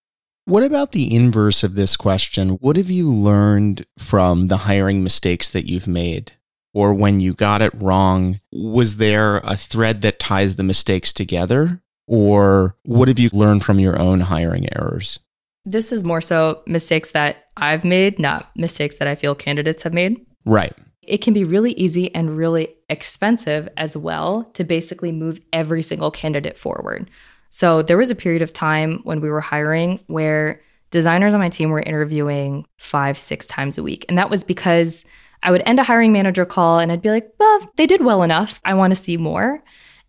What about the inverse of this question? What have you learned from the hiring mistakes that you've made? Or when you got it wrong, was there a thread that ties the mistakes together? Or what have you learned from your own hiring errors? This is more so mistakes that I've made, not mistakes that I feel candidates have made. Right. It can be really easy and really expensive as well to basically move every single candidate forward. So there was a period of time when we were hiring where designers on my team were interviewing five, six times a week. And that was because I would end a hiring manager call and I'd be like, well, they did well enough. I want to see more.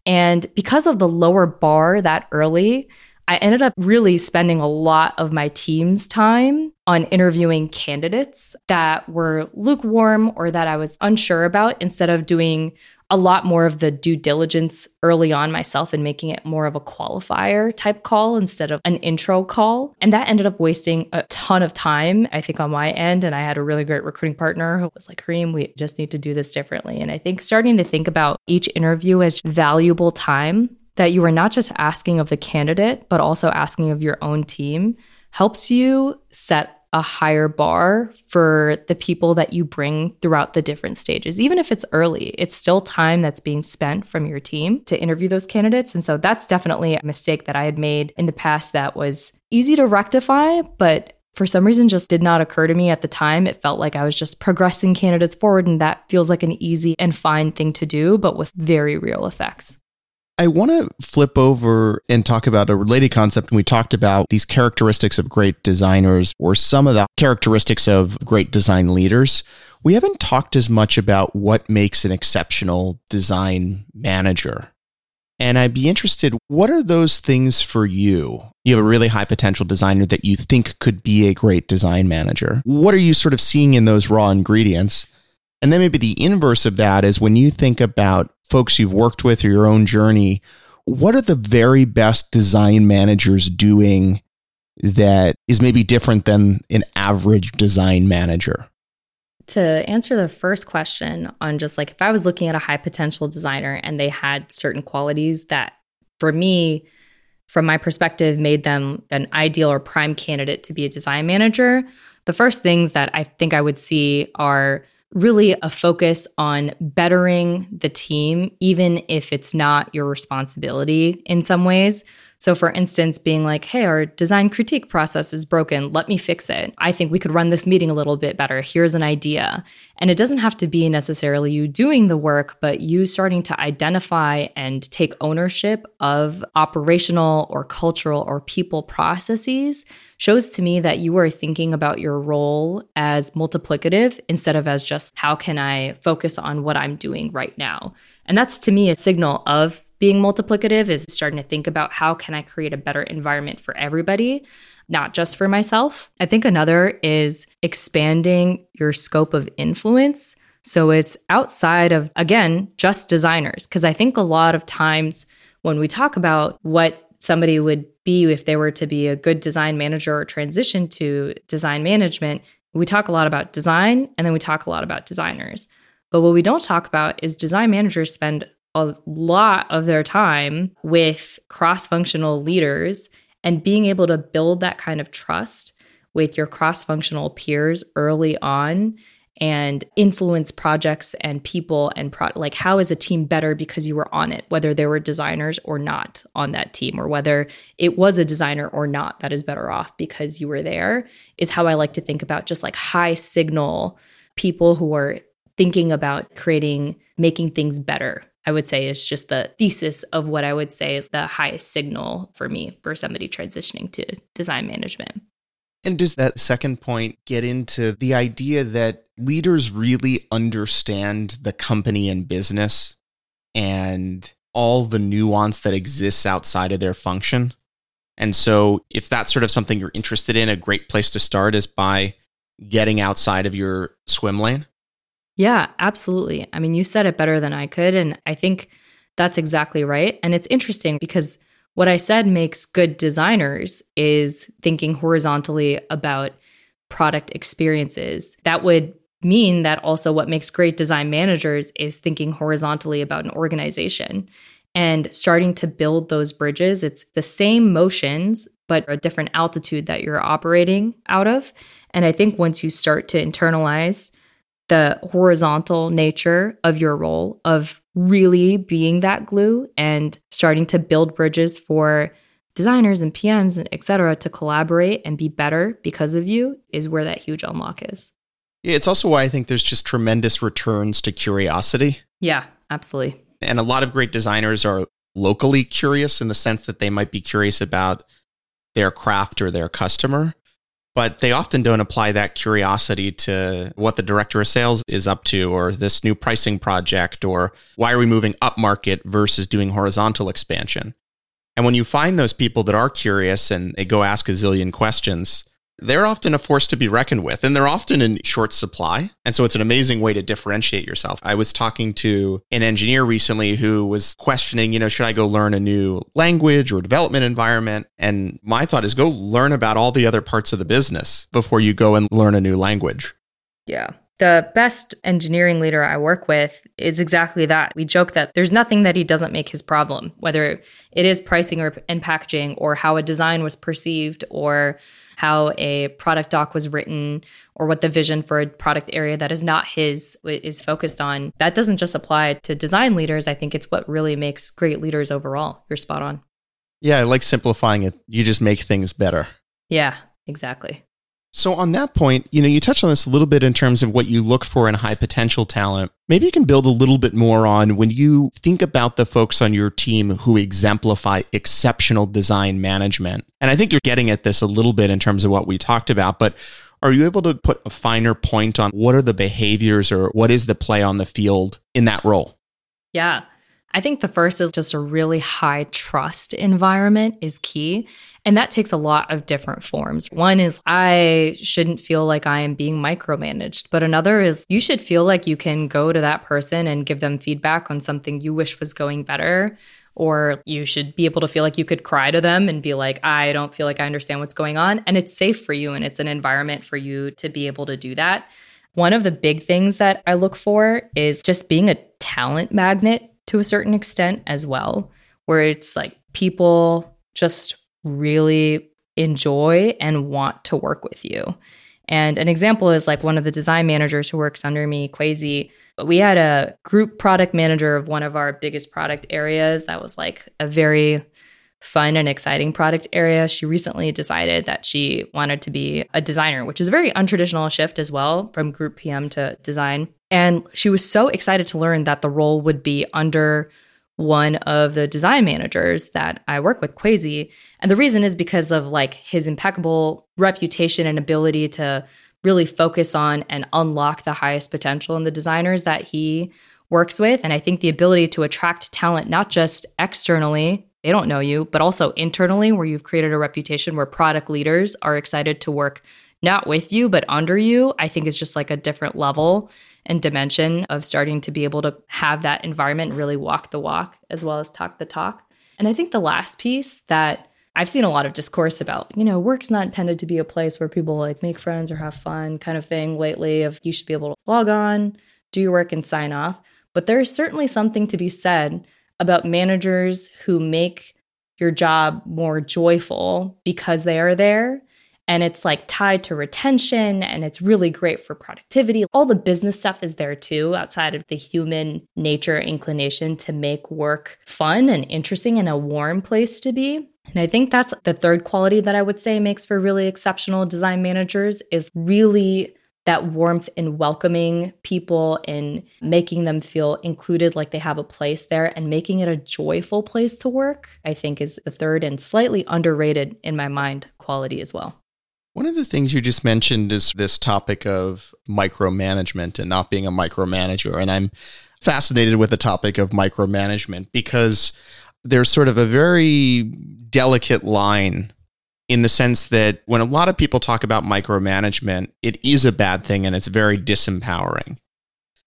And because of the lower bar that early, I ended up really spending a lot of my team's time on interviewing candidates that were lukewarm or that I was unsure about instead of doing a lot more of the due diligence early on myself and making it more of a qualifier type call instead of an intro call. And that ended up wasting a ton of time, I think, on my end. And I had a really great recruiting partner who was like, Hareem, we just need to do this differently. And I think starting to think about each interview as valuable time that you are not just asking of the candidate, but also asking of your own team helps you set a higher bar for the people that you bring throughout the different stages. Even if it's early, it's still time that's being spent from your team to interview those candidates. And so that's definitely a mistake that I had made in the past that was easy to rectify, but for some reason just did not occur to me at the time. It felt like I was just progressing candidates forward, and that feels like an easy and fine thing to do, but with very real effects. I want to flip over and talk about a related concept. And we talked about these characteristics of great designers or some of the characteristics of great design leaders. We haven't talked as much about what makes an exceptional design manager. And I'd be interested, what are those things for you? You have a really high potential designer that you think could be a great design manager. What are you sort of seeing in those raw ingredients? And then maybe the inverse of that is when you think about folks you've worked with or your own journey, what are the very best design managers doing that is maybe different than an average design manager? To answer the first question on just like if I was looking at a high potential designer and they had certain qualities that for me, from my perspective, made them an ideal or prime candidate to be a design manager, the first things that I think I would see are really a focus on bettering the team, even if it's not your responsibility in some ways. So, for instance, being like, hey, our design critique process is broken. Let me fix it. I think we could run this meeting a little bit better. Here's an idea. And it doesn't have to be necessarily you doing the work, but you starting to identify and take ownership of operational or cultural or people processes shows to me that you are thinking about your role as multiplicative instead of as just how can I focus on what I'm doing right now. And that's to me a signal of being multiplicative is starting to think about how can I create a better environment for everybody, not just for myself. I think another is expanding your scope of influence. So it's outside of, again, just designers. Because I think a lot of times when we talk about what somebody would be if they were to be a good design manager or transition to design management, we talk a lot about design and then we talk a lot about designers. But what we don't talk about is design managers spend a lot of their time with cross functional leaders and being able to build that kind of trust with your cross functional peers early on and influence projects and people and pro- like how is a team better because you were on it whether there were designers or not on that team or whether it was a designer or not that is better off because you were there is how i like to think about just like high signal people who are thinking about creating making things better I would say is just the thesis of what I would say is the highest signal for me for somebody transitioning to design management. And does that second point get into the idea that leaders really understand the company and business and all the nuance that exists outside of their function? And so, if that's sort of something you're interested in, a great place to start is by getting outside of your swim lane. Yeah, absolutely. I mean, you said it better than I could. And I think that's exactly right. And it's interesting because what I said makes good designers is thinking horizontally about product experiences. That would mean that also what makes great design managers is thinking horizontally about an organization and starting to build those bridges. It's the same motions, but a different altitude that you're operating out of. And I think once you start to internalize the horizontal nature of your role of really being that glue and starting to build bridges for designers and PMs and et cetera to collaborate and be better because of you is where that huge unlock is. Yeah, it's also why I think there's just tremendous returns to curiosity. Yeah, absolutely. And a lot of great designers are locally curious in the sense that they might be curious about their craft or their customer but they often don't apply that curiosity to what the director of sales is up to or this new pricing project or why are we moving up market versus doing horizontal expansion. And when you find those people that are curious and they go ask a zillion questions, they're often a force to be reckoned with and they're often in short supply. And so it's an amazing way to differentiate yourself. I was talking to an engineer recently who was questioning, you know, should I go learn a new language or development environment? And my thought is go learn about all the other parts of the business before you go and learn a new language. Yeah. The best engineering leader I work with is exactly that. We joke that there's nothing that he doesn't make his problem, whether it is pricing or and packaging or how a design was perceived or how a product doc was written or what the vision for a product area that is not his is focused on. That doesn't just apply to design leaders. I think it's what really makes great leaders overall. You're spot on. Yeah, I like simplifying it. You just make things better. Yeah, exactly. So on that point, you know, you touched on this a little bit in terms of what you look for in high potential talent. Maybe you can build a little bit more on when you think about the folks on your team who exemplify exceptional design management. And I think you're getting at this a little bit in terms of what we talked about, but are you able to put a finer point on what are the behaviors or what is the play on the field in that role? Yeah. I think the first is just a really high trust environment is key. And that takes a lot of different forms. One is I shouldn't feel like I am being micromanaged, but another is you should feel like you can go to that person and give them feedback on something you wish was going better. Or you should be able to feel like you could cry to them and be like, I don't feel like I understand what's going on. And it's safe for you and it's an environment for you to be able to do that. One of the big things that I look for is just being a talent magnet to a certain extent as well, where it's like people just really enjoy and want to work with you. And an example is like one of the design managers who works under me, Kwasi. But we had a group product manager of one of our biggest product areas that was like a very fun and exciting product area. She recently decided that she wanted to be a designer, which is a very untraditional shift as well from group PM to design. And she was so excited to learn that the role would be under one of the design managers that I work with, Kwasi. And the reason is because of like his impeccable reputation and ability to really focus on and unlock the highest potential in the designers that he works with. And I think the ability to attract talent, not just externally, they don't know you, but also internally, where you've created a reputation where product leaders are excited to work not with you, but under you, I think is just like a different level and dimension of starting to be able to have that environment really walk the walk as well as talk the talk. And I think the last piece that I've seen a lot of discourse about, you know, work's not intended to be a place where people like make friends or have fun kind of thing lately of you should be able to log on, do your work and sign off. But there is certainly something to be said about managers who make your job more joyful because they are there and it's like tied to retention and it's really great for productivity. All the business stuff is there too, outside of the human nature inclination to make work fun and interesting and a warm place to be. And I think that's the third quality that I would say makes for really exceptional design managers is really that warmth in welcoming people and making them feel included like they have a place there and making it a joyful place to work, I think is the third and slightly underrated in my mind quality as well. One of the things you just mentioned is this topic of micromanagement and not being a micromanager. And I'm fascinated with the topic of micromanagement because there's sort of a very delicate line in the sense that when a lot of people talk about micromanagement, it is a bad thing and it's very disempowering.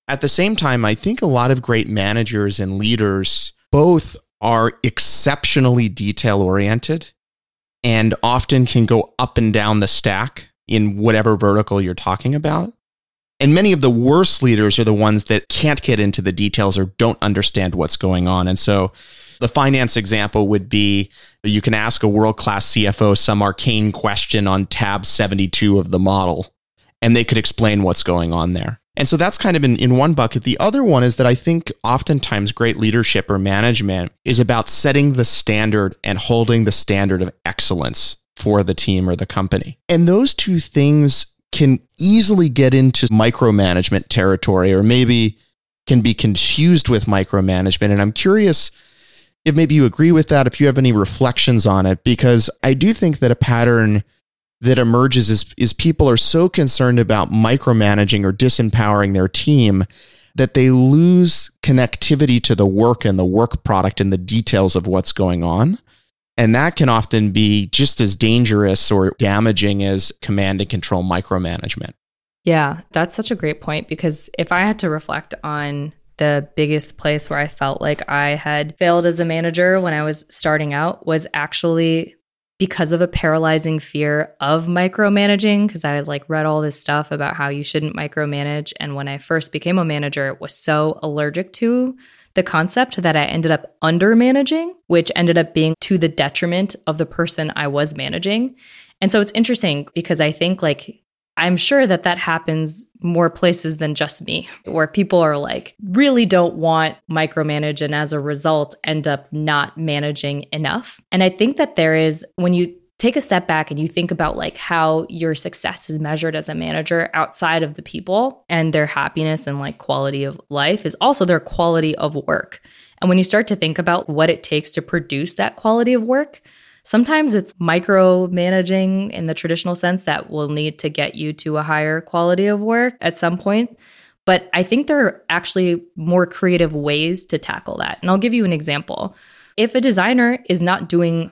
At the same time, I think a lot of great managers and leaders both are exceptionally detail oriented and often can go up and down the stack in whatever vertical you're talking about. And many of the worst leaders are the ones that can't get into the details or don't understand what's going on. And so the finance example would be you can ask a world class CFO some arcane question on tab 72 of the model, and they could explain what's going on there. And so that's kind of in, in one bucket. The other one is that I think oftentimes great leadership or management is about setting the standard and holding the standard of excellence for the team or the company. And those two things can easily get into micromanagement territory or maybe can be confused with micromanagement. And I'm curious if maybe you agree with that, if you have any reflections on it, because I do think that a pattern that emerges is, is people are so concerned about micromanaging or disempowering their team that they lose connectivity to the work and the work product and the details of what's going on. And that can often be just as dangerous or damaging as command and control micromanagement. Yeah, that's such a great point because if I had to reflect on the biggest place where I felt like I had failed as a manager when I was starting out was actually because of a paralyzing fear of micromanaging because I had like read all this stuff about how you shouldn't micromanage and when I first became a manager was so allergic to the concept that I ended up under managing which ended up being to the detriment of the person I was managing. And so it's interesting because I think like I'm sure that that happens more places than just me, where people are like, really don't want micromanage and as a result end up not managing enough. And I think that there is, when you take a step back and you think about like how your success is measured as a manager outside of the people and their happiness and like quality of life is also their quality of work. And when you start to think about what it takes to produce that quality of work, Sometimes it's micromanaging in the traditional sense that will need to get you to a higher quality of work at some point. But I think there are actually more creative ways to tackle that. And I'll give you an example. If a designer is not doing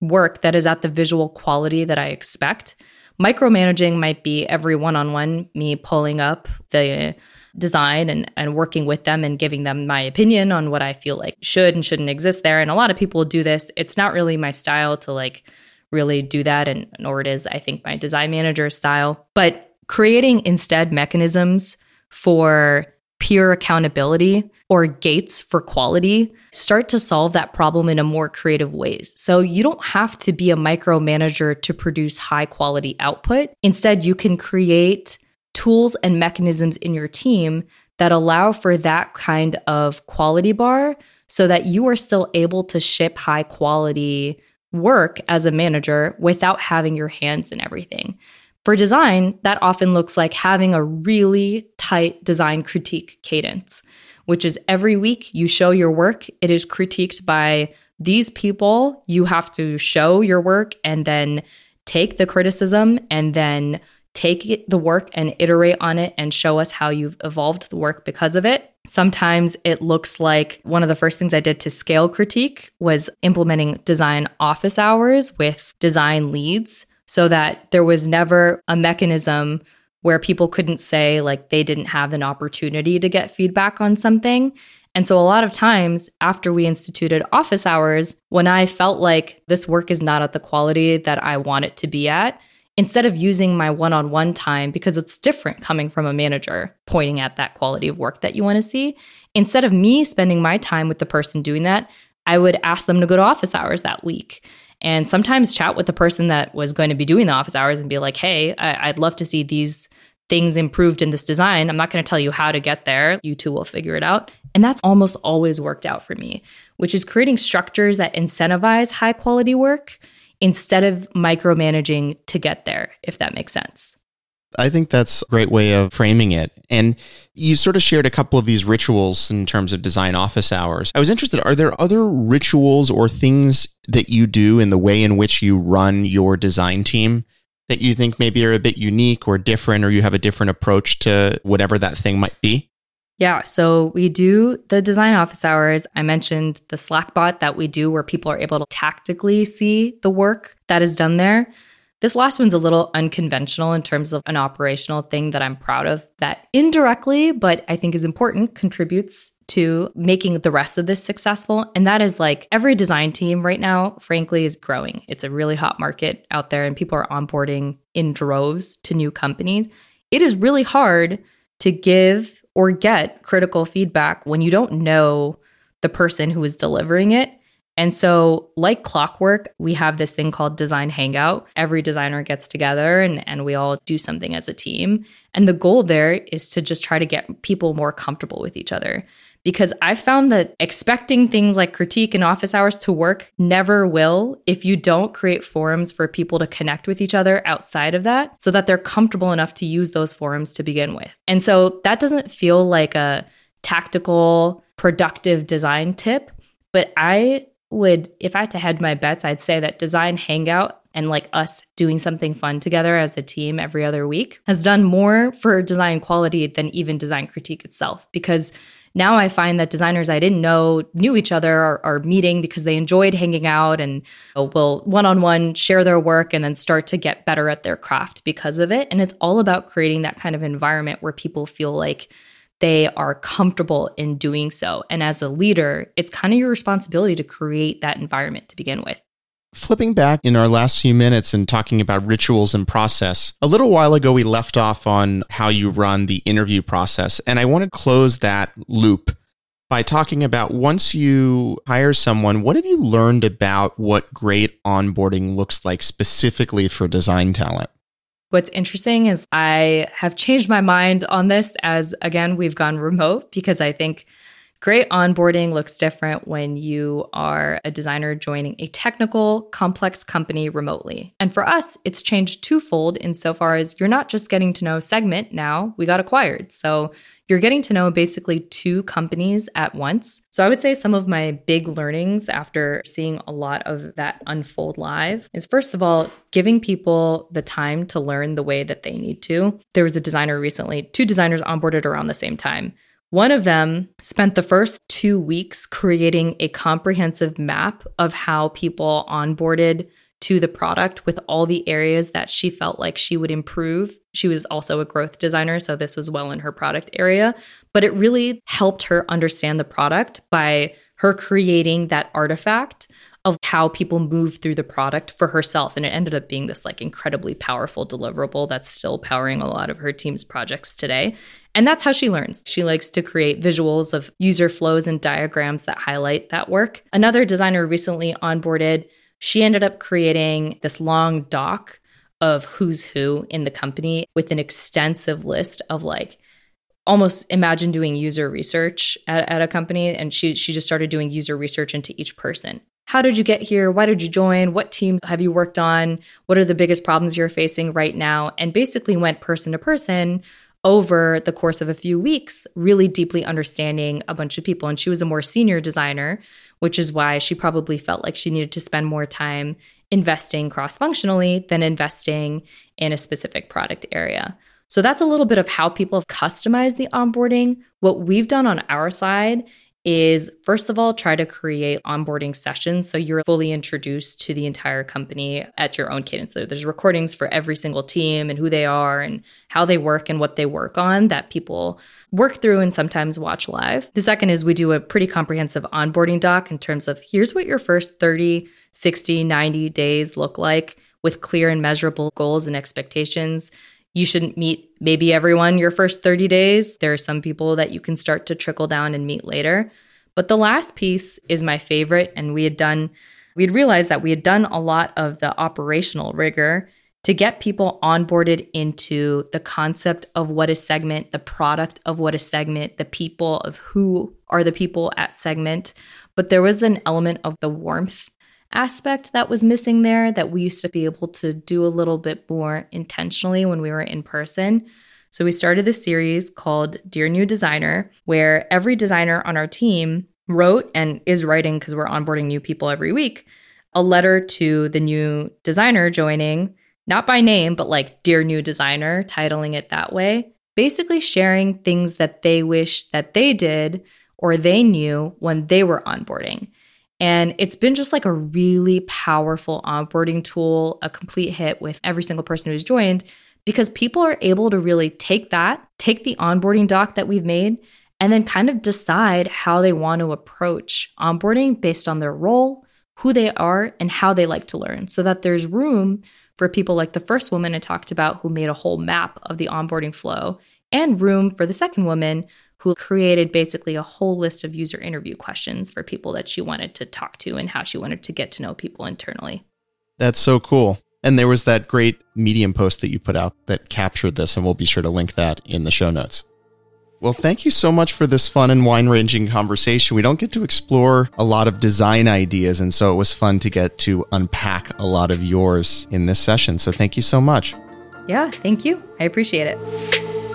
work that is at the visual quality that I expect, micromanaging might be every one on one, me pulling up the design and, and working with them and giving them my opinion on what I feel like should and shouldn't exist there. And a lot of people do this. It's not really my style to like really do that, and nor it is, I think, my design manager style. But creating instead mechanisms for peer accountability or gates for quality start to solve that problem in a more creative ways. So you don't have to be a micromanager to produce high quality output. Instead, you can create tools and mechanisms in your team that allow for that kind of quality bar so that you are still able to ship high quality work as a manager without having your hands in everything. For design, that often looks like having a really tight design critique cadence, which is every week you show your work, it is critiqued by these people. You have to show your work and then take the criticism and then take the work and iterate on it and show us how you've evolved the work because of it. Sometimes it looks like one of the first things I did to scale critique was implementing design office hours with design leads so that there was never a mechanism where people couldn't say like they didn't have an opportunity to get feedback on something. And so, a lot of times after we instituted office hours, when I felt like this work is not at the quality that I want it to be at, instead of using my one on one time, because it's different coming from a manager pointing at that quality of work that you want to see, instead of me spending my time with the person doing that, I would ask them to go to office hours that week and sometimes chat with the person that was going to be doing the office hours and be like, hey, I- would love to see these things improved in this design. I'm not going to tell you how to get there. You two will figure it out. And that's almost always worked out for me, which is creating structures that incentivize high quality work instead of micromanaging to get there, if that makes sense. I think that's a great way of framing it. And you sort of shared a couple of these rituals in terms of design office hours. I was interested are there other rituals or things that you do in the way in which you run your design team that you think maybe are a bit unique or different, or you have a different approach to whatever that thing might be? Yeah, so we do the design office hours. I mentioned the Slack bot that we do where people are able to tactically see the work that is done there. This last one's a little unconventional in terms of an operational thing that I'm proud of that indirectly, but I think is important, contributes to making the rest of this successful. And that is like every design team right now, frankly, is growing. It's a really hot market out there, and people are onboarding in droves to new companies. It is really hard to give or get critical feedback when you don't know the person who is delivering it. And so, like clockwork, we have this thing called Design Hangout. Every designer gets together and, and we all do something as a team. And the goal there is to just try to get people more comfortable with each other because I found that expecting things like critique and office hours to work never will if you don't create forums for people to connect with each other outside of that so that they're comfortable enough to use those forums to begin with. And so that doesn't feel like a tactical, productive design tip, but I would, if I had to head my bets, I'd say that design hangout and like us doing something fun together as a team every other week has done more for design quality than even design critique itself because now I find that designers I didn't know knew each other are, are meeting because they enjoyed hanging out and uh, will one on one share their work and then start to get better at their craft because of it. And it's all about creating that kind of environment where people feel like they are comfortable in doing so. And as a leader, it's kind of your responsibility to create that environment to begin with. Flipping back in our last few minutes and talking about rituals and process, a little while ago we left off on how you run the interview process. And I want to close that loop by talking about once you hire someone, what have you learned about what great onboarding looks like specifically for design talent? What's interesting is I have changed my mind on this as, again, we've gone remote because I think great onboarding looks different when you are a designer joining a technical, complex company remotely. And for us, it's changed twofold insofar as you're not just getting to know Segment now, we got acquired. So you're getting to know basically two companies at once. So I would say some of my big learnings after seeing a lot of that unfold live is first of all, giving people the time to learn the way that they need to. There was a designer recently, two designers onboarded around the same time. One of them spent the first two weeks creating a comprehensive map of how people onboarded to the product with all the areas that she felt like she would improve. She was also a growth designer, so this was well in her product area, but it really helped her understand the product by her creating that artifact of how people move through the product for herself and it ended up being this like incredibly powerful deliverable that's still powering a lot of her team's projects today and that's how she learns. She likes to create visuals of user flows and diagrams that highlight that work. Another designer recently onboarded she ended up creating this long doc of who's who in the company with an extensive list of like almost imagine doing user research at, at, a company and she she just started doing user research into each person how did you get here? Why did you join? What teams have you worked on? What are the biggest problems you're facing right now? And basically went person to person over the course of a few weeks really deeply understanding a bunch of people. And she was a more senior designer which is why she probably felt like she needed to spend more time investing cross functionally than investing in a specific product area. So that's a little bit of how people have customized the onboarding. What we've done on our side is first of all try to create onboarding sessions so you're fully introduced to the entire company at your own cadence. So there's recordings for every single team and who they are and how they work and what they work on that people work through and sometimes watch live. The second is we do a pretty comprehensive onboarding doc in terms of here's what your first 30, 60, 90 days look like with clear and measurable goals and expectations. You shouldn't meet maybe everyone your first 30 days. There are some people that you can start to trickle down and meet later. But the last piece is my favorite. And we had done, we had realized that we had done a lot of the operational rigor to get people onboarded into the concept of what is segment, the product of what is segment, the people of who are the people at segment. But there was an element of the warmth aspect that was missing there that we used to be able to do a little bit more intentionally when we were in person. So we started this series called Dear New Designer, where every designer on our team wrote and is writing because we're onboarding new people every week a letter to the new designer joining not by name, but like Dear New Designer, titling it that way, basically sharing things that they wish that they did or they knew when they were onboarding. And it's been just like a really powerful onboarding tool, a complete hit with every single person who's joined, because people are able to really take that, take the onboarding doc that we've made, and then kind of decide how they want to approach onboarding based on their role, who they are, and how they like to learn, so that there's room for people like the first woman I talked about who made a whole map of the onboarding flow, and room for the second woman who created basically a whole list of user interview questions for people that she wanted to talk to and how she wanted to get to know people internally. That's so cool. And there was that great Medium post that you put out that captured this, and we'll be sure to link that in the show notes. Well, thank you so much for this fun and wine ranging conversation. We don't get to explore a lot of design ideas, and so it was fun to get to unpack a lot of yours in this session. So thank you so much. Yeah, thank you. I appreciate it.